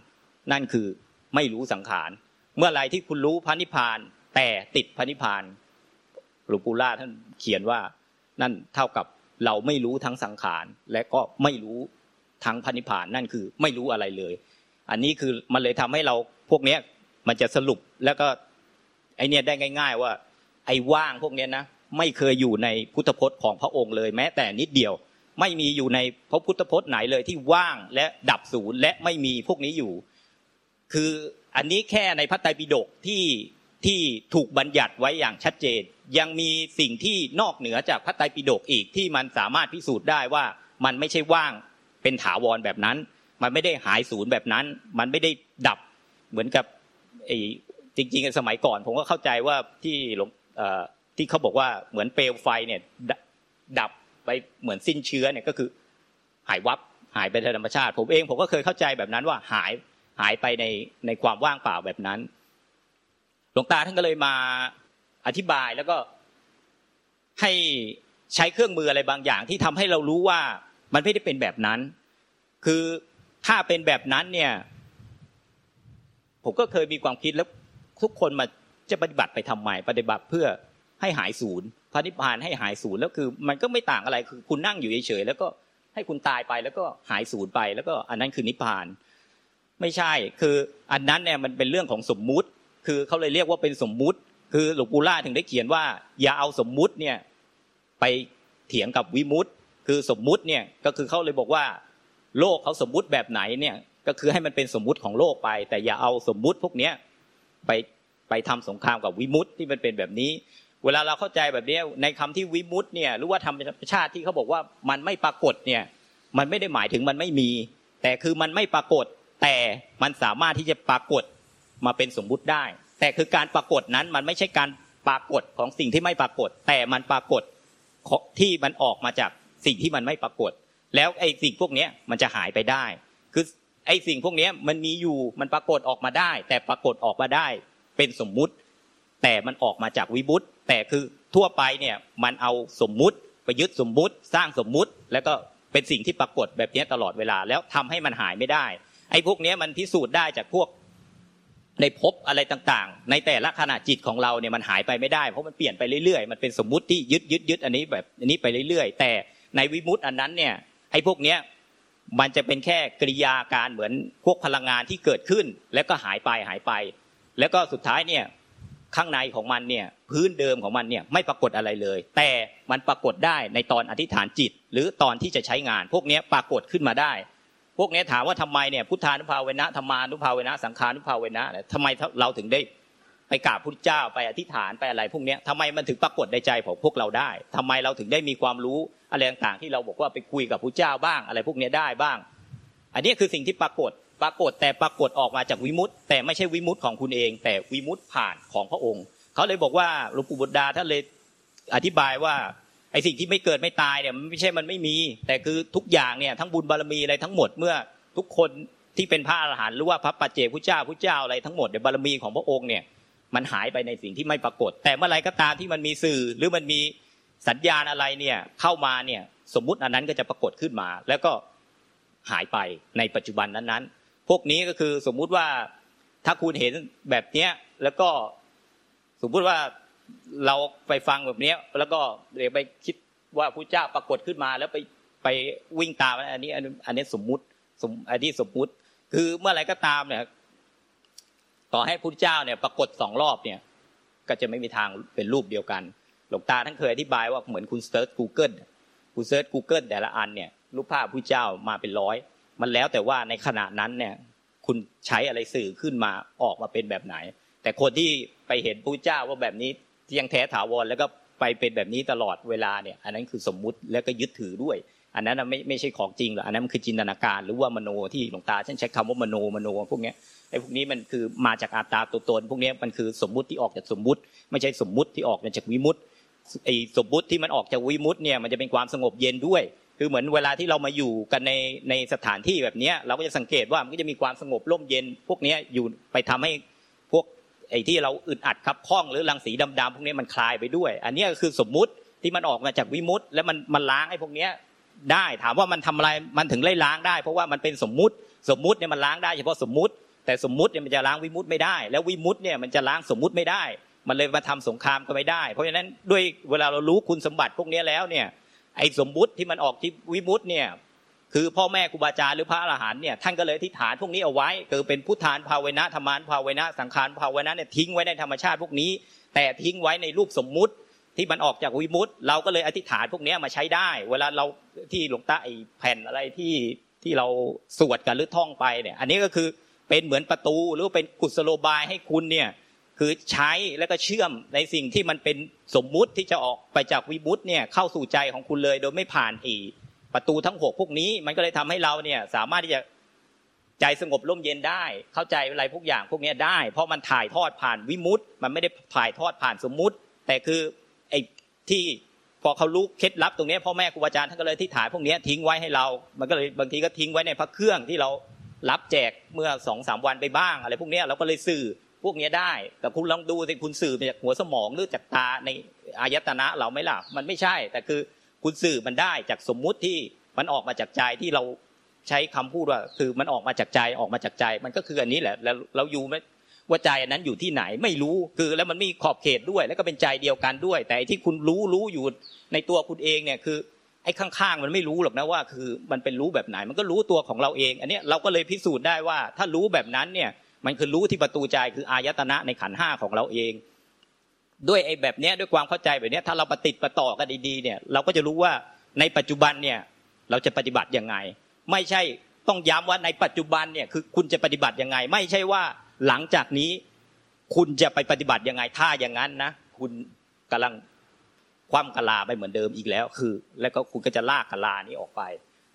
นั่นคือไม่รู้สังขาร เมื่อไรที่คุณรู้พระนิพพาน แต่ติดพระนิพพานหลวงปู่ล่าท่านเขียนว่านั่นเท่ากับเราไม่รู้ทั้งสังขาร และก็ไม่รู้ทั้งพันิพพานนั่นคือไม่รู้อะไรเลย อันนี้คือมันเลยทำให้เราพวกเนี้ยมันจะสรุปแล้วก็ไอเนี้ยได้ง่าย ๆ ว่า ไอ้ว่างพวกเนี้ยนะไม่เคยอยู่ในพุทธพจน์ของพระองค์เลยแม้แต่นิดเดียว ไม่มีอยู่ในพระพุทธพจน์ไหนเลยที่ว่างและดับศูนย์และไม่มีพวกนี้อยู่ คืออันนี้แค่ในพระไตรปิฎกที่ที่ถูกบัญญัติไว้อย่างชัดเจน ยังมีสิ่งที่นอกเหนือจากพระไตรปิฎกอีกที่มันสามารถพิสูจน์ได้ว่ามันไม่ใช่ว่างเป็นถาวรแบบนั้น มันไม่ได้หายศูนย์แบบนั้น มันไม่ได้ดับเหมือนกับไอ้จริงๆสมัยก่อน ผมก็เข้าใจว่าที่หลวงที่เขาบอกว่าเหมือนเปลวไฟเนี่ยดับไปเหมือนสิ้นเชื้อเนี่ยก็คือหายวับหายไปธรรมชาติ ผมเองผมก็เคยเข้าใจแบบนั้นว่าหาย หายไปในในความว่างเปล่าแบบนั้น หลวงตาท่านก็เลยมาอธิบายแล้วก็ให้ใช้เครื่องมืออะไรบางอย่าง ที่ทำให้เรารู้ว่ามันไม่ได้เป็นแบบนั้น คือถ้าเป็นแบบนั้นเนี่ย ผมก็เคยมีความคิดแล้วทุกคนมาจะปฏิบัติไปทำไมปฏิบัติเพื่อให้หายศูนย์พระนิพพานให้หายศูนย์แล้วคือ มันก็ไม่ต่างอะไรคือคุณนั่งอยู่เฉยๆแล้วก็ให้คุณตายไปแล้วก็หายศูนย์ไป แล้วก็อันนั้นคือนิพพาน ไม่ใช่ คืออันนั้นเนี่ยมันเป็นเรื่องของสมมุติ คือเขาเลยเรียกว่าเป็นสมมุติ คือหลวงปู่ล่าถึงได้เขียนว่า อย่าเอาสมมุติเนี่ยไปเถียงกับวิมุตต์คือสมมุติเนี่ยก็คือเขาเลยบอกว่า โลกเขาสมมุติแบบไหนเนี่ยก็คือให้มันเป็นสมมุติของโลกไป แต่อย่าเอาสมมุติพวกเนี้ยไปไปทำสงครามกับวิมุตต์ที่มันเป็นแบบนี้ เวลาเราเข้าใจแบบนี้ในคำที่วิมุตต์เนี่ยหรือว่าธรรมชาติที่เขาบอกว่ามันไม่ปรากฏเนี่ยมันไม่ได้หมายถึงมันไม่มี แต่คือมันไม่ปรากฏ แต่มันสามารถที่จะปรากฏมาเป็นสมมุติได้ แต่คือการปรากฏนั้นมันไม่ใช่การปรากฏของสิ่งที่ไม่ปรากฏ แต่มันปรากฏที่มันออกมาจากสิ่งที่มันไม่ปรากฏ แล้วไอ้สิ่งพวกนี้มันจะหายไปได้ คือไอ้สิ่งพวกนี้มันมีอยู่มันปรากฏออกมาได้ แต่ปรากฏออกมาได้เป็นสมมุติ แต่มันออกมาจากวิบุตแต่คือทั่วไปเนี่ยมันเอาสมมุติไปยึดสมมุติ สร้างสมมุติ แล้วก็เป็นสิ่งที่ปรากฏแบบนี้ตลอดเวลาแล้วทำให้มันหายไม่ได้ ไอ้พวกนี้มันพิสูจน์ได้จากพวกในภพอะไรต่างๆ ในแต่ละขณะจิตของเราเนี่ยมันหายไปไม่ได้เพราะมันเปลี่ยนไปเรื่อยๆ มันเป็นสมมุติที่ยึดยึดยึดอันนี้แบบอันนี้ไปเรื่อยๆ แต่ในวิมุตต์อันนั้นเนี่ยไอ้พวกเนี้ยมันจะเป็นแค่กริยาการเหมือนพวกพลังงานที่เกิดขึ้น แล้วก็หายไปหายไป แล้วก็สุดท้ายเนี่ยข้างในของมันเนี่ยพื้นเดิมของมันเนี่ยไม่ปรากฏอะไรเลย แต่มันปรากฏได้ในตอนอธิษฐานจิต หรือตอนที่จะใช้งาน พวกนี้ปรากฏขึ้นมาได้ พวกนี้ถามว่าทำไมเนี่ยพุทธานุภาเวนะธรรมานุภาเวนะสังขานุภาเวนะทำไมเราถึงได้ไปกราบพุทธเจ้าไปอธิษฐานไปอะไรพวกนี้ทำไมมันถึงปรากฏในใจของพวกเราได้ทำไมเราถึงได้มีความรู้อะไรต่างๆที่เราบอกว่าไปคุยกับพุทธเจ้าบ้างอะไรพวกนี้ได้บ้าง อันนี้คือสิ่งที่ปรากฏปรากฏแต่ปรากฏออกมาจากวิมุตต์แต่ไม่ใช่วิมุตต์ของคุณเอง แต่วิมุตต์ผ่านของพระองค์ เขาเลยบอกว่าหลวงปู่บุตรดาท่านเลยอธิบายว่า ไอ้สิ่งที่ไม่เกิดไม่ตายเนี่ยมันไม่ใช่มันไม่มี แต่คือทุกอย่างเนี่ยทั้งบุญบารมีอะไรทั้งหมดเมื่อทุกคนที่เป็นพระอรหันต์หรือว่าพระปัจเจกพุทธเจ้าพุทธเจ้าอะไรทั้งหมดเดี๋ยบารมีของพระองค์เนี่ยมันหายไปในสิ่งที่ไม่ปรากฏ แต่เมื่อไรก็ตามที่มันมีสื่อหรือมันมีสัญญาณอะไรเนี่ยเข้ามาเนี่ยสมมุติอันนั้นก็จะปรากฏขึ้นมา แล้วก็หายไปในปัจจุบันนั้นๆ พวกนี้ก็คือสมมุติว่าถ้าคุณเห็นแบบเนี้ยแล้วก็สมมุติว่า เราไปฟังแบบนี้แล้วก็เดี๋ยวไปคิดว่าพระเจ้าปรากฏขึ้นมาแล้วไปไปวิ่งตามอันนี้อันนี้สมมุติสมอันนี้สมมุติ คือเมื่อไรก็ตามเนี่ย ต่อให้พระเจ้าเนี่ย ปรากฏสองรอบเนี่ย ก็จะไม่มีทางเป็นรูปเดียวกัน หลวงตาท่านเคยอธิบายว่าเหมือนคุณเซิร์ช Google คุณ search Google แต่ละอันเนี่ย รูปภาพพระเจ้ามาเป็นร้อย มันแล้วแต่ว่าในขณะนั้นเนี่ย คุณใช้อะไรสื่อขึ้นมาออกมาเป็นแบบไหน แต่คนที่ไปเห็นพระเจ้าว่าแบบนี้ ที่ยังแท้ถาวรแล้วก็ไปเป็นแบบนี้ตลอดเวลาเนี่ย อันนั้นคือสมมุติแล้วก็ยึดถือด้วย อันนั้นไม่ไม่ใช่ของจริงหรอกอันนั้นมันคือจินตนาการหรือว่ามโนที่หลวงตาท่นใช้คำว่ามโนมโนพวกนี้ไอ้พวกนี้มันคือมาจากอาตาตัวตน พวกนี้มันคือสมมุติที่ออกจากสมมุติ ไม่ใช่สมมุติที่ออกมาจากวิมุติไอ้สมมุติที่มันออกจากวิมุติเนี่ยมันจะเป็นความสงบเย็นด้วย คือเหมือนเวลาที่เรามาอยู่กันในในสถานที่แบบนี้เราก็จะสังเกตว่ามันก็จะมีความสงบร่มเย็น พวกนี้อยู่ไปทำให้พวก ไอ้ที่เราอึดอัดคับข้องหรือรังสีดำๆพวกนี้มันคลายไปด้วย อันนี้ก็คือสมมุติที่มันออกมาจากวิมุตต์แล้วมันมันล้างไอ้พวกนี้ได้ถามว่ามันทำอะไรมันถึงไล่ล้างได้ เพราะว่ามันเป็นสมมุติสมมุติเนี่ยมันล้างได้เฉพาะสมมุติ แต่สมมุติเนี่ยมันจะล้างวิมุตต์ไม่ได้ แล้ววิมุตต์เนี่ยมันจะล้างสมมุติไม่ได้ มันเลยมาทำสงครามก็ไม่ได้ เพราะฉะนั้นด้วยเวลาเรารู้คุณสมบัติพวกนี้แล้วเนี่ยไอ้สมมุติที่มันออกที่วิมุตต์เนี่ย คือพ่อแม่ครูบาอาจารย์หรือพระอรหันต์เนี่ยท่านก็เลยที่ฐานพวกนี้เอาไว้คือเป็นพุทธานภาวนะธรรมานภาวนะสังขารภาวนะเนี่ยทิ้งไว้ในธรรมชาติพวกนี้ แต่ทิ้งไว้ในรูปสมมุติที่มันออกจากวิมุตต์เราก็เลยอธิษฐานพวกนี้มาใช้ได้ เวลาเราที่หลวงตาไอ้แผ่นอะไรที่ที่เราสวดกันหรือท่องไปเนี่ย อันนี้ก็คือเป็นเหมือนประตูหรือเป็นกุศโลบายให้คุณเนี่ยคือใช้แล้วก็เชื่อมในสิ่งที่มันเป็นสมมุติที่จะออกไปจากวิมุตต์เนี่ยเข้าสู่ใจของคุณเลย โดยไม่ผ่านอี ประตูทั้งหกพวกนี้ มันก็เลยทำให้เราเนี่ยสามารถที่จะใจสงบร่มเย็นได้ เข้าใจอะไรพวกอย่างพวกนี้ได้ เพราะมันถ่ายทอดผ่านวิมุตต์มันไม่ได้ถ่ายทอดผ่านสมมุติ แต่คือไอ้ที่พอเขารู้เคล็ดลับตรงนี้พ่อแม่ครูอาจารย์ท่านก็เลยที่ถ่ายพวกนี้ทิ้งไว้ให้เรา มันก็เลยบางทีก็ทิ้งไว้ในพระเครื่องที่เรารับแจกเมื่อสองสามวันไปบ้าง อะไรพวกนี้เราก็เลยสื่อพวกนี้ได้ แต่คุณลองดูสิคุณสื่อมาจากหัวสมองหรือจากตาในอายตนะเราไม่ล่ะมันไม่ใช่ แต่คือ คุณสื่อมันได้จากสมมุติที่มันออกมาจากใจที่เราใช้คำพูดว่าคือมันออกมาจากใจออกมาจากใจ มันก็คืออันนี้แหละแล้วเราอยู่ไหมว่าใจอันนั้นอยู่ที่ไหนไม่รู้คือแล้วมันมีขอบเขตด้วย แล้วก็เป็นใจเดียวกันด้วย แต่ที่คุณรู้รู้อยู่ในตัวคุณเองเนี่ยคือไอ้ข้างๆมันไม่รู้หรอกนะว่า คือมันเป็นรู้แบบไหน มันก็รู้ตัวของเราเอง อันนี้เราก็เลยพิสูจน์ได้ว่า ถ้ารู้แบบนั้นเนี่ยมันคือรู้ที่ประตูใจคืออายตนะในขันห้าของเราเอง ด้วยไอ้แบบเนี้ยด้วยความเข้าใจแบบเนี้ยถ้าเราปฏิติดประต่อกันดีๆเนี่ย เราก็จะรู้ว่าในปัจจุบันเนี่ยเราจะปฏิบัติยังไง ไม่ใช่ต้องย้ำว่าในปัจจุบันเนี่ยคือคุณจะปฏิบัติยังไง ไม่ใช่ว่าหลังจากนี้ คุณจะไปปฏิบัติยังไงถ้าอย่างนั้นนะคุณกำลังคว่ำกะลาไปเหมือนเดิมอีกแล้ว คือ แล้วก็คุณก็จะลากกะลานี้ออกไป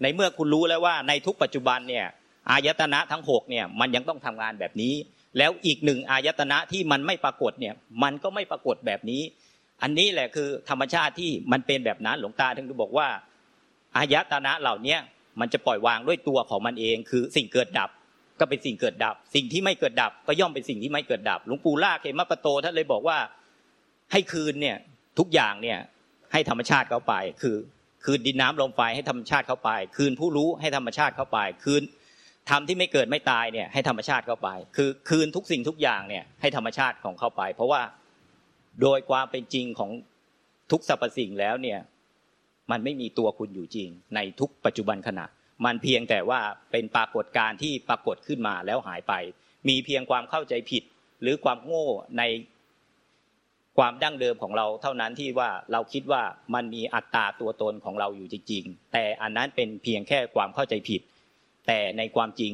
ในเมื่อคุณรู้แล้วว่าในทุกปัจจุบันเนี่ยอายตนะทั้งหกเนี่ยมันยังต้องทำงานแบบนี้ แล้วอีกหนึ่งอายตนะที่มันไม่ปรากฏเนี่ยมันก็ไม่ปรากฏแบบนี้ อันนี้แหละคือธรรมชาติที่มันเป็นแบบนั้นหลวงตาถึงได้บอกว่าอายตนะเหล่านี้มันจะปล่อยวางด้วยตัวของมันเอง คือสิ่งเกิดดับก็เป็นสิ่งเกิดดับ สิ่งที่ไม่เกิดดับ ก็ย่อมเป็นสิ่งที่ไม่เกิดดับหลวงปู่ล่าเขมปโตท่านเลยบอกว่าให้คืนเนี่ยทุกอย่างเนี่ยให้ธรรมชาติเข้าไป คือคืนดินน้ำลมไฟให้ธรรมชาติเข้าไป คืนผู้รู้ให้ธรรมชาติเข้าไป คืน ทำที่ไม่เกิดไม่ตายเนี่ยให้ธรรมชาติเข้าไป คือคืนทุกสิ่งทุกอย่างเนี่ยให้ธรรมชาติของเข้าไป เพราะว่าโดยความเป็นจริงของทุกสรรพสิ่งแล้วเนี่ยมันไม่มีตัวคุณอยู่จริง ในทุกปัจจุบันขณะ มันเพียงแต่ว่าเป็นปรากฏการณ์ที่ปรากฏขึ้นมาแล้วหายไป มีเพียงความเข้าใจผิด หรือความโง่ในความดั้งเดิมของเราเท่านั้นที่ว่าเราคิดว่ามันมีอัตราตัวตนของเราอยู่จริงๆแต่อันนั้นเป็นเพียงแค่ความเข้าใจผิด แต่ในความจริง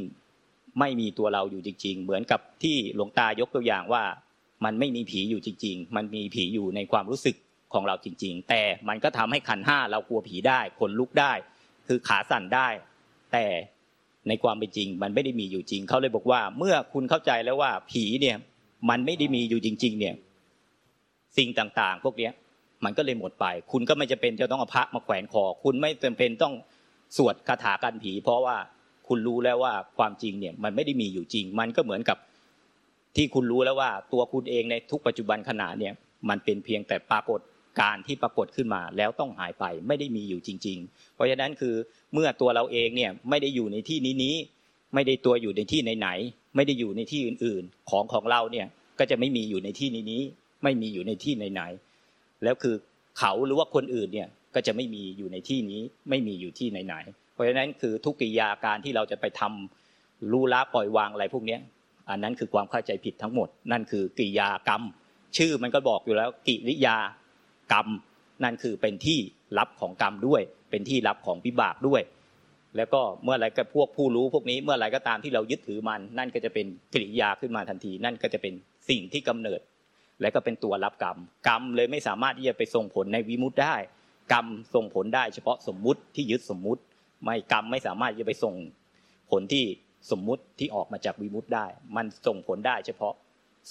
ไม่มีตัวเราอยู่จริง ๆ เหมือนกับที่หลวงตายกตัวอย่างว่า มันไม่มีผีอยู่จริง ๆ มันมีผีอยู่ในความรู้สึกของเราจริง ๆ แต่มันก็ทำให้ขันห้าเรากลัวผีได้ขนลุกได้ คือขาสั่นได้ แต่ในความเป็นจริง มันไม่ได้มีอยู่จริงเขาเลยบอกว่า เมื่อคุณเข้าใจแล้วว่าผีเนี่ย มันไม่ได้มีอยู่จริง ๆ เนี่ย สิ่งต่างๆ พวกเนี้ย มันก็เลยหมดไป คุณก็ไม่จะเป็นจะต้องเอาพระมาแขวนคอคุณไม่จำเป็นต้องสวดคาถากันผี เพราะว่า คุณรู้แล้วว่าความจริงเนี่ยมันไม่ได้มีอยู่จริง มันก็เหมือนกับที่คุณรู้แล้วว่าตัวคุณเองในทุกปัจจุบันขณะเนี่ยมันเป็นเพียงแต่ปรากฏการที่ปรากฏขึ้นมาแล้วต้องหายไปไม่ได้มีอยู่จริง ๆ เพราะฉะนั้นคือเมื่อตัวเราเองเนี่ยไม่ได้อยู่ในที่นี้นี้ไม่ได้ตัวอยู่ในที่ไหนๆไม่ได้อยู่ในที่อื่นๆ ของของเราเนี่ยก็จะไม่มีอยู่ในที่นี้นี้ไม่มีอยู่ในที่ไหนๆแล้วคือเขาหรือว่าคนอื่นเนี่ยก็จะไม่มีอยู่ในที่นี้ไม่มีอยู่ที่ไหนๆเพ ราะฉะนั้นคือทุกกิยาการที่เราจะไปทำรู้ละปล่อยวางอะไรพวกนี้อันนั้นคือความเข้าใจผิดทั้งหมด นั่นคือกิยากรรม ชื่อมันก็บอกอยู่แล้วกิริยากรรม นั่นคือเป็นที่รับของกรรมด้วย เป็นที่รับของวิบากด้วย แล้วก็เมื่อไรก็พวกผู้รู้พวกนี้เมื่อไรก็ตามที่เรายึดถือมัน นั่นก็จะเป็นกิริยาขึ้นมาทันที นั่นก็จะเป็นสิ่งที่กำเนิด และก็เป็นตัวรับกรรม กรรมเลยไม่สามารถที่จะไปส่งผลในวิมุตได้ กรรมส่งผลได้เฉพาะสมมุติที่ยึดสมมุติ ไม่กรรมไม่สามารถจะไปส่งผลที่สมมุติที่ออกมาจากวิมุตได้ มันส่งผลได้เฉพาะ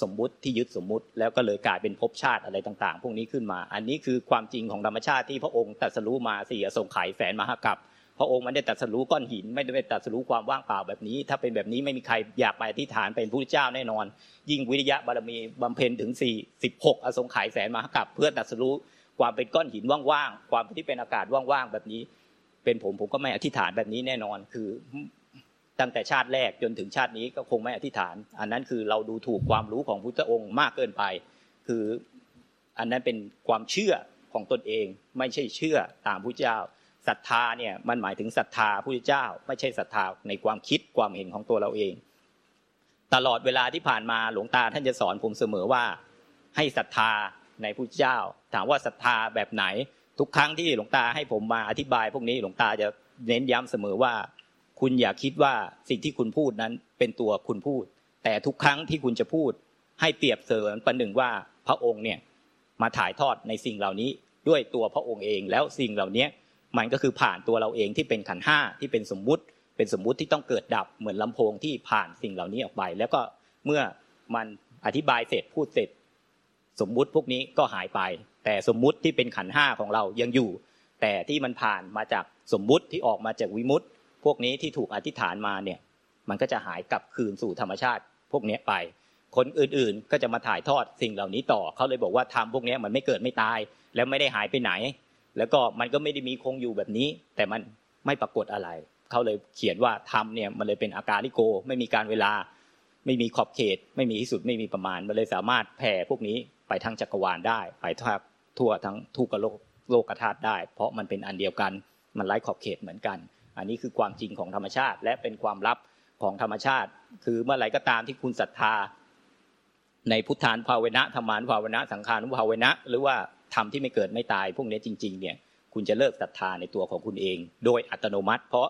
สมมุติที่ยึดสมมุติ แล้วก็เลยกลายเป็นภพชาติอะไรต่าง ๆ พวกนี้ขึ้นมา อันนี้คือความจริงของธรรมชาติที่พระองค์ตรัสรู้มาสี่อสงไขยแฝนมหากับพระองค์มันได้ตรัสรู้ก้อนหิน ไม่ได้ตรัสรู้ความว่างเปล่าแบบนี้ ถ้าเป็นแบบนี้ไม่มีใครอยากไปอธิษฐานเป็นผู้เจ้าแน่นอน ยิ่งวิริยะบารมีบำเพ็ญถึงสี่สิบหกอสงไขยแสนมหากับเพื่อตรัสรู้ความเป็นก้อนหินว่างๆความที่เป็นอากาศว่างๆแบบนี้ เป็นผมผมก็ไม่อธิษฐานแบบนี้แน่นอนคือตั้งแต่ชาติแรกจนถึงชาตินี้ก็คงไม่อธิษฐาน อันนั้นคือเราดูถูกความรู้ของพุทธองค์มากเกินไป คืออันนั้นเป็นความเชื่อของตนเอง ไม่ใช่เชื่อตามพระเจ้าศรัทธาเนี่ยมันหมายถึงศรัทธาพระเจ้า ไม่ใช่ศรัทธาในความคิดความเห็นของตัวเราเอง ตลอดเวลาที่ผ่านมาหลวงตาท่านจะสอนผมเสมอว่าให้ศรัทธาในพระเจ้า ถามว่าศรัทธาแบบไหน ทุกครั้งที่หลวงตาให้ผมมาอธิบาย พวกนี้หลวงตาจะเน้นย้ำเสมอว่า คุณอย่าคิดว่าสิ่งที่คุณพูดนั้นเป็นตัวคุณพูด แต่ทุกครั้งที่คุณจะพูด ให้เปรียบเสมือนประหนึ่งว่าพระองค์เนี่ยมาถ่ายทอดในสิ่งเหล่านี้ด้วยตัวพระองค์เอง แล้วสิ่งเหล่านี้มันก็คือผ่านตัวเราเองที่เป็นขันห้าที่เป็นสมมุติ เป็นสมมุติที่ต้องเกิดดับเหมือนลำโพงที่ผ่านสิ่งเหล่านี้ออกไป แล้วก็เมื่อมันอธิบายเสร็จพูดเสร็จ สมมุติพวกนี้ก็หายไป แต่สมมุติที่เป็นขันห้าของเรายังอยู่ แต่ที่มันผ่านมาจากสมมุติที่ออกมาจากวิมุตติ พวกนี้ที่ถูกอธิษฐานมาเนี่ย มันก็จะหายกลับคืนสู่ธรรมชาติ พวกนี้ไป คนอื่นๆก็จะมาถ่ายทอดสิ่งเหล่านี้ต่อเขาเลยบอกว่าทำพวกนี้มันไม่เกิดไม่ตาย แล้วไม่ได้หายไปไหน แล้วก็มันก็ไม่ได้มีคงอยู่แบบนี้ แต่มันไม่ปรากฏอะไรเขาเลยเขียนว่าทำเนี่ยมันเลยเป็นอาการลิโก ไม่มีการเวลา ไม่มีขอบเขต ไม่มีที่สุดไม่มีประมาณ มันเลยสามารถแผ่พวกนี้ไปทั้งจักรวาลได้ ไปทั่ว ทั่วทั้งทุกโลกโลกธาตุได้ เพราะมันเป็นอันเดียวกันมันไร้ขอบเขตเหมือนกัน อันนี้คือความจริงของธรรมชาติ และเป็นความลับของธรรมชาติ คือเมื่อไหร่ก็ตามที่คุณศรัทธา ในพุทธานภาวนะธรรมานุภาวนะสังขานุภาวนะ หรือว่าธรรมที่ไม่เกิดไม่ตาย พวกนี้จริงๆเนี่ยคุณจะเลิกศรัทธาในตัวของคุณเอง โดยอัตโนมัติ เพราะ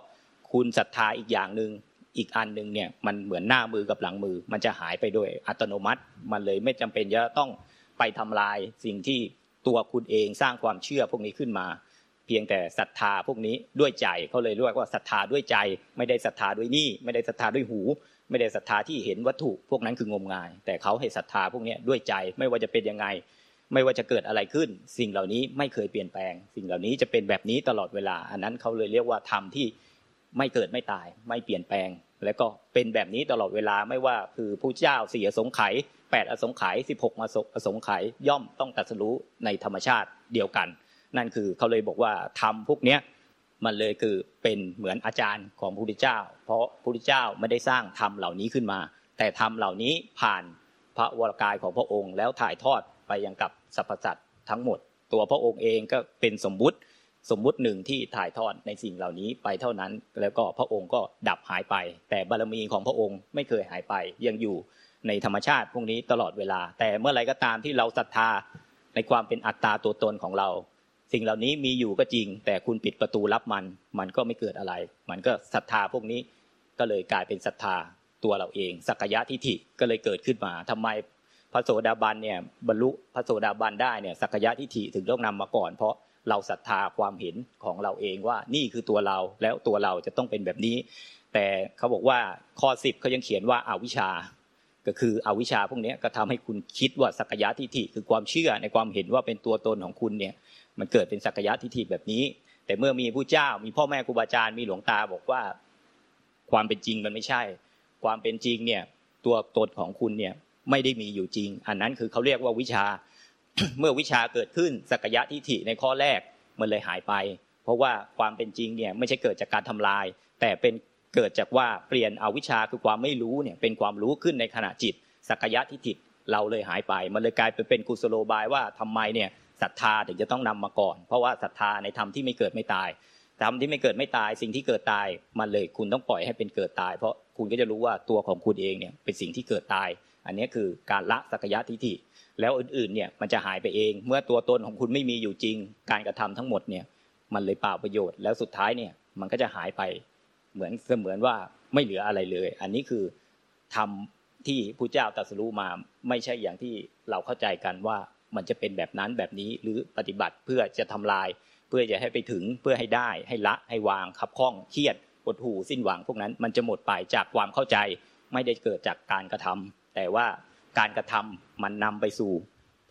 คุณศรัทธาอีกอย่างหนึ่งอีกอันหนึ่งเนี่ยมันเหมือนหน้ามือกับหลังมือ มันจะหายไปโดยอัตโนมัติ มันเลยไม่จำเป็นจะต้องไปทำลายสิ่งที่ ตัวคุณเองสร้างความเชื่อพวกนี้ขึ้นมา เพียงแต่ศรัทธาพวกนี้ด้วยใจเขาเลยเรียกว่าศรัทธาด้วยใจ ไม่ได้ศรัทธาด้วยนี่ไม่ได้ศรัทธาด้วยหู ไม่ได้ศรัทธาที่เห็นวัตถุพวกนั้นคืองมงาย แต่เขาให้ศรัทธาพวกนี้ด้วยใจไม่ว่าจะเป็นยังไง ไม่ว่าจะเกิดอะไรขึ้น สิ่งเหล่านี้ไม่เคยเปลี่ยนแปลง สิ่งเหล่านี้จะเป็นแบบนี้ตลอดเวลา อันนั้นเขาเลยเรียกว่าธรรมที่ ไม่เกิดไม่ตาย ไม่เปลี่ยนแปลง แล้วก็เป็นแบบนี้ตลอดเวลาไม่ว่าคือผู้เจ้าสี่อสงไขยแปดอสงไขยสิบหกอสงไขยย่อมต้องตรัสรู้ในธรรมชาติเดียวกัน นั่นคือเขาเลยบอกว่าทำพวกเนี้ยมันเลยคือเป็นเหมือนอาจารย์ของพระพุทธเจ้า เพราะพระพุทธเจ้าไม่ได้สร้างธรรมเหล่านี้ขึ้นมา แต่ธรรมเหล่านี้ผ่านพระวรากายของพระองค์ แล้วถ่ายทอดไปยังกับสรรพสัตว์ทั้งหมด ตัวพระองค์เองก็เป็นสมมุติ สมมุติหนึ่งที่ถ่ายทอดในสิ่งเหล่านี้ไปเท่านั้น แล้วก็พระองค์ก็ดับหายไป แต่บารมีของพระองค์ไม่เคยหายไป ยังอยู่ในธรรมชาติพวกนี้ตลอดเวลา แต่เมื่อไรก็ตามที่เราศรัทธาในความเป็นอัตตาตัวตนของเรา สิ่งเหล่านี้มีอยู่ก็จริง แต่คุณปิดประตูรับมัน มันก็ไม่เกิดอะไร มันก็ศรัทธาพวกนี้ก็เลยกลายเป็นศรัทธาตัวเราเองสักยะทิฏฐิก็เลยเกิดขึ้นมาทำไมพระโสดาบันเนี่ยบรรลุพระโสดาบันได้เนี่ยสักยะทิฏฐิถึงต้องนำมาก่อนเพราะ เราศรัทธาความเห็นของเราเองว่านี่คือตัวเราแล้วตัวเราจะต้องเป็นแบบนี้ แต่เขาบอกว่าข้อสิบเขายังเขียนว่าอาวิชชา ก็คืออวิชชาพวกนี้ก็ทำให้คุณคิดว่าสักยะทิฏฐิคือความเชื่อในความเห็นว่าเป็นตัวตนของคุณเนี่ยมันเกิดเป็นสักยะทิฏฐิแบบนี้ แต่เมื่อมีผู้เจ้า มีพ่อแม่ครูบาอาจารย์มีหลวงตาบอกว่า ความเป็นจริงมันไม่ใช่ ความเป็นจริงเนี่ยตัวตนของคุณเนี่ยไม่ได้มีอยู่จริง อันนั้นคือเขาเรียกว่าวิชา เมื่อวิชาเกิดขึ้นสักยะทิฏฐิในข้อแรกมันเลยหายไป เพราะว่าความเป็นจริงเนี่ยไม่ใช่เกิดจากการทำลาย แต่เป็นเกิดจากว่าเปลี่ยนเอาวิชาคือความไม่รู้เนี่ยเป็นความรู้ขึ้นในขณะจิตสักยะทิฏฐิเราเลยหายไป มันเลยกลายไปเป็นกุศโลบายว่าทำไมเนี่ยศรัทธาถึงจะต้องนำมาก่อน เพราะว่าศรัทธาในธรรมที่ไม่เกิดไม่ตายธรรมที่ไม่เกิดไม่ตายสิ่งที่เกิดตายมันเลยคุณต้องปล่อยให้เป็นเกิดตาย เพราะคุณก็จะรู้ว่าตัวของคุณเองเนี่ยเป็นสิ่งที่เกิดตาย อันนี้คือการละสักยะทิฏฐิ แล้วอื่นๆเนี่ยมันจะหายไปเอง เมื่อตัวตนของคุณไม่มีอยู่จริง การกระทำทั้งหมดเนี่ยมันเลยเปล่าประโยชน์แล้วสุดท้ายเนี่ยมันก็จะหายไปเหมือนเสมือนว่าไม่เหลืออะไรเลย อันนี้คือทำที่พระเจ้าตรัสรู้มาไม่ใช่อย่างที่เราเข้าใจกันว่ามันจะเป็นแบบนั้นแบบนี้หรือปฏิบัติเพื่อจะทำลาย เพื่อจะให้ไปถึงเพื่อให้ได้ ให้ละให้วางขับข้องเครียดปวดหูสิ้นหวังพวกนั้นมันจะหมดไปจากความเข้าใจ ไม่ได้เกิดจากการกระทำแต่ว่า การกระทำมันนำไปสู่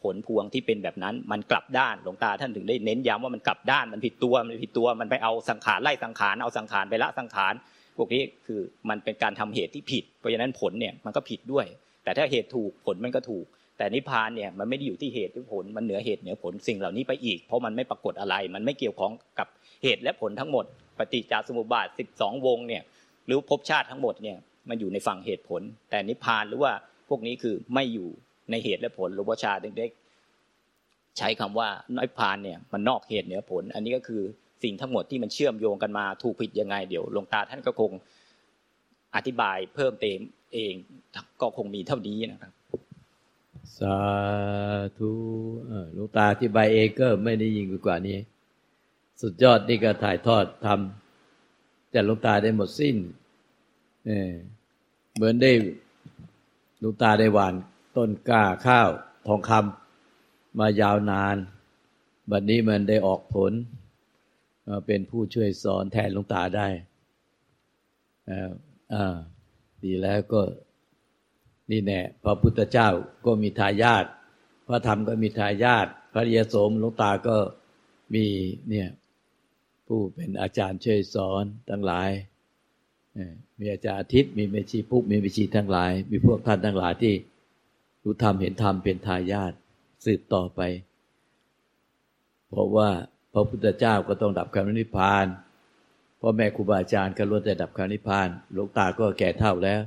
ผลพวงที่เป็นแบบนั้น มันกลับด้านหลวงตาท่านถึงได้เน้นย้ำว่ามันกลับด้านมันผิดตัวมันผิดตัวมันไปเอาสังขารไล่สังขารเอาสังขารไปละสังขารพวกนี้คือมันเป็นการทำเหตุที่ผิด เพราะฉะนั้นผลเนี่ยมันก็ผิดด้วย แต่ถ้าเหตุถูกผลมันก็ถูก แต่นิพพานเนี่ยมันไม่ได้อยู่ที่เหตุที่ผลมันเหนือเหตุเหนือผลสิ่งเหล่านี้ไปอีก เพราะมันไม่ปรากฏอะไร มันไม่เกี่ยวข้องกับเหตุและผลทั้งหมด ปฏิจจสมุปบาท 12 วงเนี่ยหรือภพชาติทั้งหมดเนี่ยมันอยู่ในฝั่งเหตุผล แต่นิพพานหรือว่า พวกนี้คือไม่อยู่ในเหตุและผลหลวงพ่อชาถึงได้ใช้คำว่านิพพานเนี่ยมันนอกเหตุเหนือผล อันนี้ก็คือสิ่งทั้งหมดที่มันเชื่อมโยงกันมาถูกผิดยังไงเดี๋ยวหลวงตาท่านก็คงอธิบายเพิ่มเติมเองก็คงมีเท่านี้นะครับ สาธุหลวงตาอธิบายเองก็ไม่ได้ยิ่งกว่านี้ สุดยอดนี่ก็ถ่ายทอดทำแต่หลวงตาได้หมดสิ้นเเหมือนได้ ลวงตาได้หวานต้นกล้าข้าวทองคำมายาวนานบัดนนี้มันได้ออกผล เป็นผู้ช่วยสอนแทนหลวงตาได้าดีแล้วก็นี่แน่พระพุทธเจ้าก็มีทายาทพระธรรมก็มีทายาทพระยสมหลวงตาก็มีเนี่ยผู้เป็นอาจารย์ช่วยสอนทั้งหลาย มีอาจารย์อาทิตย์มีเมชีพุกมีเมชีทั้งหลาย มีพวกท่านทั้งหลายที่รู้ธรรมเห็นธรรมเป็นทายาทสืบต่อไป เพราะว่าพระพุทธเจ้าก็ต้องดับขันนิพพานพ่อแม่ครูบาอาจารย์ก็ล้วนแต่ดับขันนิพพานหลวงตาก็แก่เท่าแล้ว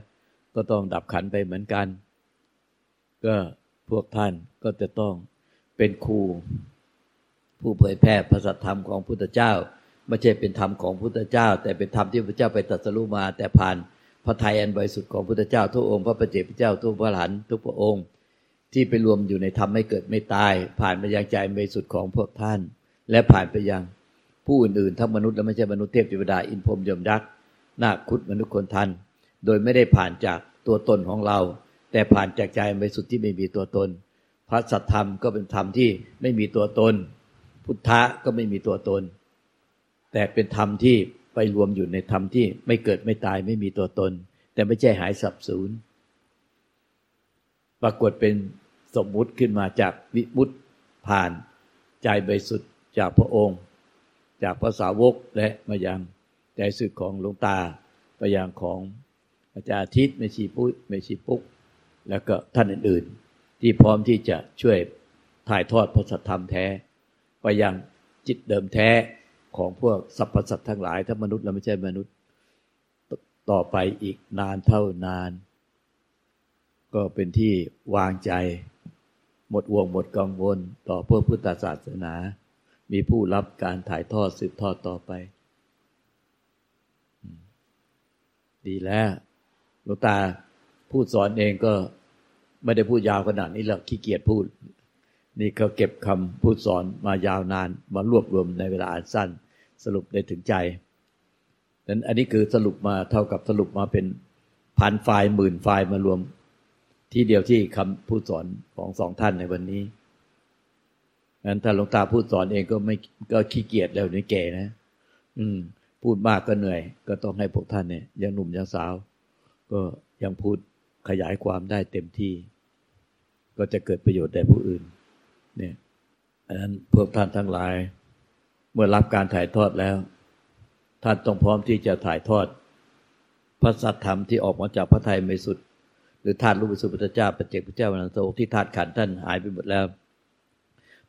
ก็ต้องดับขันไปเหมือนกัน ก็พวกท่านก็จะต้องเป็นครู ผู้เผยแพร่พระสัทธรรมของพุทธเจ้า ไม่ใช่เป็นธรรมของพุทธเจ้า แต่เป็นธรรมที่พระเจ้าไปตรัสรู้มา แต่ผ่านพระทัยอันบริสุทธิ์ของพุทธเจ้าทุกองค์พระปเจพระเจ้าทุกพระหลานทุกพระองค์ ที่ไปรวมอยู่ในธรรมไม่เกิดไม่ตาย ผ่านไปยังใจบริสุทธิ์ของพวกท่าน และผ่านไปยังผู้อื่นๆทั้งมนุษย์และไม่ใช่มนุษย์เทพเทวดาอินพรมยมยักนาคคุดมนุษย์คนทัน โดยไม่ได้ผ่านจากตัวตนของเรา แต่ผ่านจากใจบริสุทธิ์ที่ไม่มีตัวตน พระสัทธรรมก็เป็นธรรมที่ไม่มีตัวตน พุทธะก็ไม่มีตัวตน แต่เป็นธรรมที่ไปรวมอยู่ในธรรมที่ไม่เกิดไม่ตายไม่มีตัวตน แต่ไม่ใช่หายสับสูญปรากฏเป็นสมมุติขึ้นมาจากวิมุตผ่านใจบริสุทธิ์จากพระองค์ จากภาษาวกและมายังใจสึกของหลวงตาไปยังของอาจารย์ทิศเมชีปุ้ยเมชีปุ๊กแล้วก็ท่านอื่น ๆ ที่พร้อมที่จะช่วยถ่ายทอดพระสัทธรรมแท้ ไปยังจิตเดิมแท้ ของพวกสรรพสัตว์ทั้งหลาย ถ้ามนุษย์เราไม่ใช่มนุษย์ต่อไปอีกนานเท่านาน ก็เป็นที่วางใจ หมดวงหมดกังวล ต่อพวกพุทธศาสนา มีผู้รับการถ่ายทอดสืบทอดต่อไป ดีแล้วหลวงตาพูดสอนเองก็ไม่ได้พูดยาวขนาดนี้หรอกขี้เกียจพูด นี่ก็เก็บคำพูดสอนมายาวนานมารวบรวมในเวลาอันสั้น สรุปได้ถึงใจนั้นอันนี้คือสรุปมาเท่ากับสรุปมาเป็นพันไฟล์หมื่นไฟล์มารวม ที่เดียวที่คำพูดสอนของสองท่านในวันนี้งั้นถ้าหลวงตาพูดสอนเองก็ไม่ก็ขี้เกียจแล้วนี่แก่นะ อืม พูดมากก็เหนื่อย ก็ต้องให้พวกท่านเนี่ยยังหนุ่มยังสาว ก็ยังพูดขยายความได้เต็มที่ ก็จะเกิดประโยชน์แด่ผู้อื่น เนี่ยอันนั้นพวกท่านทั้งหลาย เมื่อรับการถ่ายทอดแล้ว ท่านต้องพร้อมที่จะถ่ายทอด พระสัทธรรมที่ออกมาจากพระไทยไม่สุด หรือธาตุรูปสุพุทธเจ้าปัจเจกพระเจ้าวันโตที่ธาตุขันท่านหายไปหมดแล้ว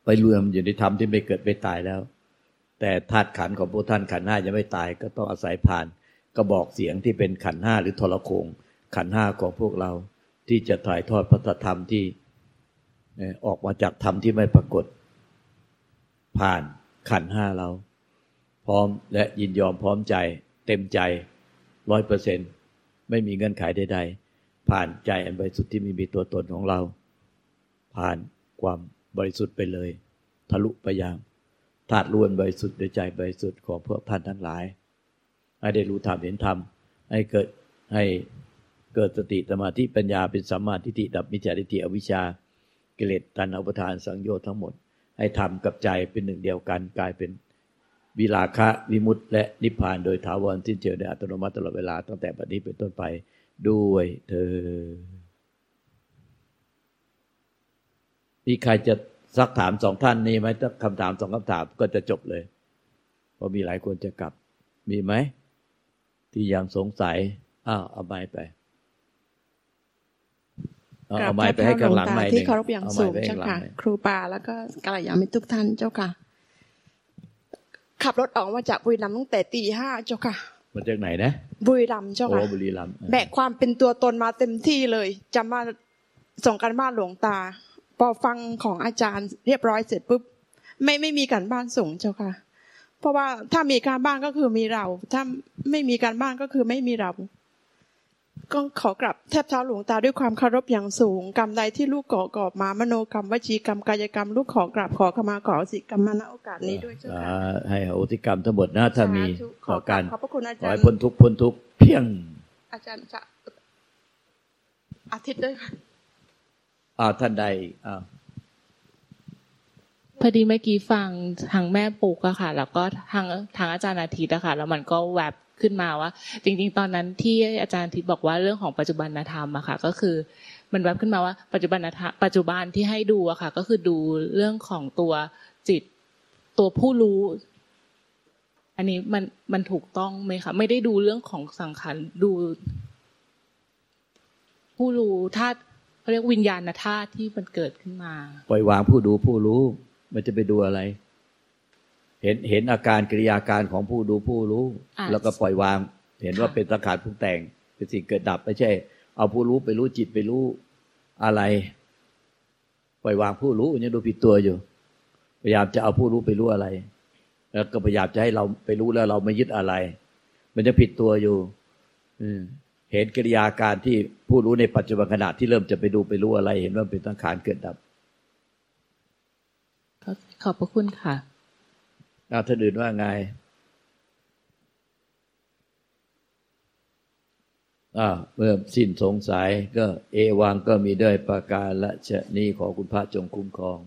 ไปรวมอยู่ในธรรมที่ไม่เกิดไม่ตายแล้ว แต่ธาตุขันของพวกท่านขันห้ายังไม่ตาย ก็ต้องอาศัยผ่านกระบอกเสียงที่เป็นขันห้าหรือทรโคงขันห้าของพวกเราที่จะถ่ายทอดพระธรรมที่ ออกมาจากธรรมที่ไม่ปรากฏ ผ่านขันห้าเรา พร้อมและยินยอมพร้อมใจ เต็มใจร้อยเปอร์เซ็นไม่มีเงื่อนไขใดๆ ผ่านใจอันบริสุทธิ์ที่ไม่มีตัวตนของเรา ผ่านความบริสุทธิ์ไปเลย ทะลุไปยังธาตุล้วนบริสุทธิ์ด้วยใจบริสุทธิ์ของพวกท่านทั้งหลาย ให้ได้รู้ธรรมเห็นธรรมให้เกิดให้เกิดสติสมาธิปัญญาเป็นสัมมาทิฏฐิดับมิจฉาทิฏฐิอวิชชา กิเลสตัณหาอุปทานสังโยชน์ทั้งหมด ให้ทำกับใจเป็นหนึ่งเดียวกันกลายเป็นวิลาคะวิมุตต์และนิพพานโดยถาวรสิ้นเชิงโดยอัตโนมัติตลอดเวลาตั้งแต่บัดนี้เป็นต้นไปด้วยเธอ มีใครจะซักถามสองท่านนี้ไหมถ้าคำถามสองคำถามก็จะจบเลย เพราะมีหลายคนจะกลับ มีไหม ที่ยังสงสัย อ้าวเอาไม้ไป เอาไม้ไปให้ข้างหลังไม้ที่เคารพอย่างสูงเจ้าค่ะ ครูปาแล้วก็กัลยาณมิตรทุกท่านเจ้าค่ะ ขับรถออกมาจากบุรีรัมย์ตั้งแต่ตีห้าเจ้าค่ะมาจากไหนนะ บุรีรัมย์เจ้าค่ะบุรีรัมย์แบกความเป็นตัวตนมาเต็มที่เลยจะมาส่งกันบ้านหลวงตา พอฟังของอาจารย์เรียบร้อยเสร็จปุ๊บไม่ไม่มีการบ้านส่งเจ้าค่ะ เพราะว่าถ้ามีการบ้านก็คือมีเรา ถ้าไม่มีการบ้านก็คือไม่มีเรา ก็ขอกลับแทบเท้าหลวงตาด้วยความเคารพอย่างสูง กรรมใดที่ลูกก่อกอบมามโนกรรมวจีกรรมกายกรรม ลูกขอกราบขอขมาขอสิกรรมมาณโอกาสนี้ด้วยเจ้าค่ะให้โอติกรรมทั้งหมดนะถ้ามีขอการขอบพระคุณอาจารย์ขอให้พ้นทุกพ้นทุกเพียง อาจารย์จะอาทิตย์ด้วยค่ะอ่าท่านใดอ่าพอดีเมื่อกี้ฟังทางแม่ปุกอะค่ะ แล้วก็ทางทางอาจารย์อาทิตย์อะค่ะ แล้วมันก็แวบ ขึ้นมาว่า จริง ๆ ตอนนั้นที่อาจารย์ทิศบอกว่าเรื่องของปัจจุบันธรรมอะค่ะ ก็คือมันแวบขึ้นมาว่าปัจจุบันธรรมปัจจุบันที่ให้ดูอะค่ะ ก็คือดูเรื่องของตัวจิตตัวผู้รู้ อันนี้มันมันถูกต้องไหมคะไม่ได้ดูเรื่องของสังขารดู ผู้รู้ธาตุเขาเรียกวิญญาณธาตุที่มันเกิดขึ้นมา ปล่อยวางผู้ดูผู้รู้ มันจะไปดูอะไร เห็นเห็นอาการกิริยาการของผู้ดูผู้รู้ แล้วก็ปล่อยวาง เห็นว่าเป็นสังขารปรุงแต่ง เป็นสิ่งเกิดดับไม่ใช่ เอาผู้รู้ไปรู้จิตไปรู้อะไร ปล่อยวางผู้รู้ยังดูผิดตัวอยู่ พยายามจะเอาผู้รู้ไปรู้อะไร แล้วก็พยายามจะให้เราไปรู้แล้วเราไม่ยึดอะไร มันจะผิดตัวอยู่ อืเห็นกิริยาการที่ผู้รู้ในปัจจุบันขณะที่เริ่มจะไปดูไปรู้อะไร เห็นว่าเป็นสังขารเกิดดับขอบพระคุณค่ะ อาท่านอื่นว่าไงอ่าเมื่อสิ้นสงสัยก็เอวังก็มีด้วยประการละชะนี้ขอคุณพระจงคุ้มครอง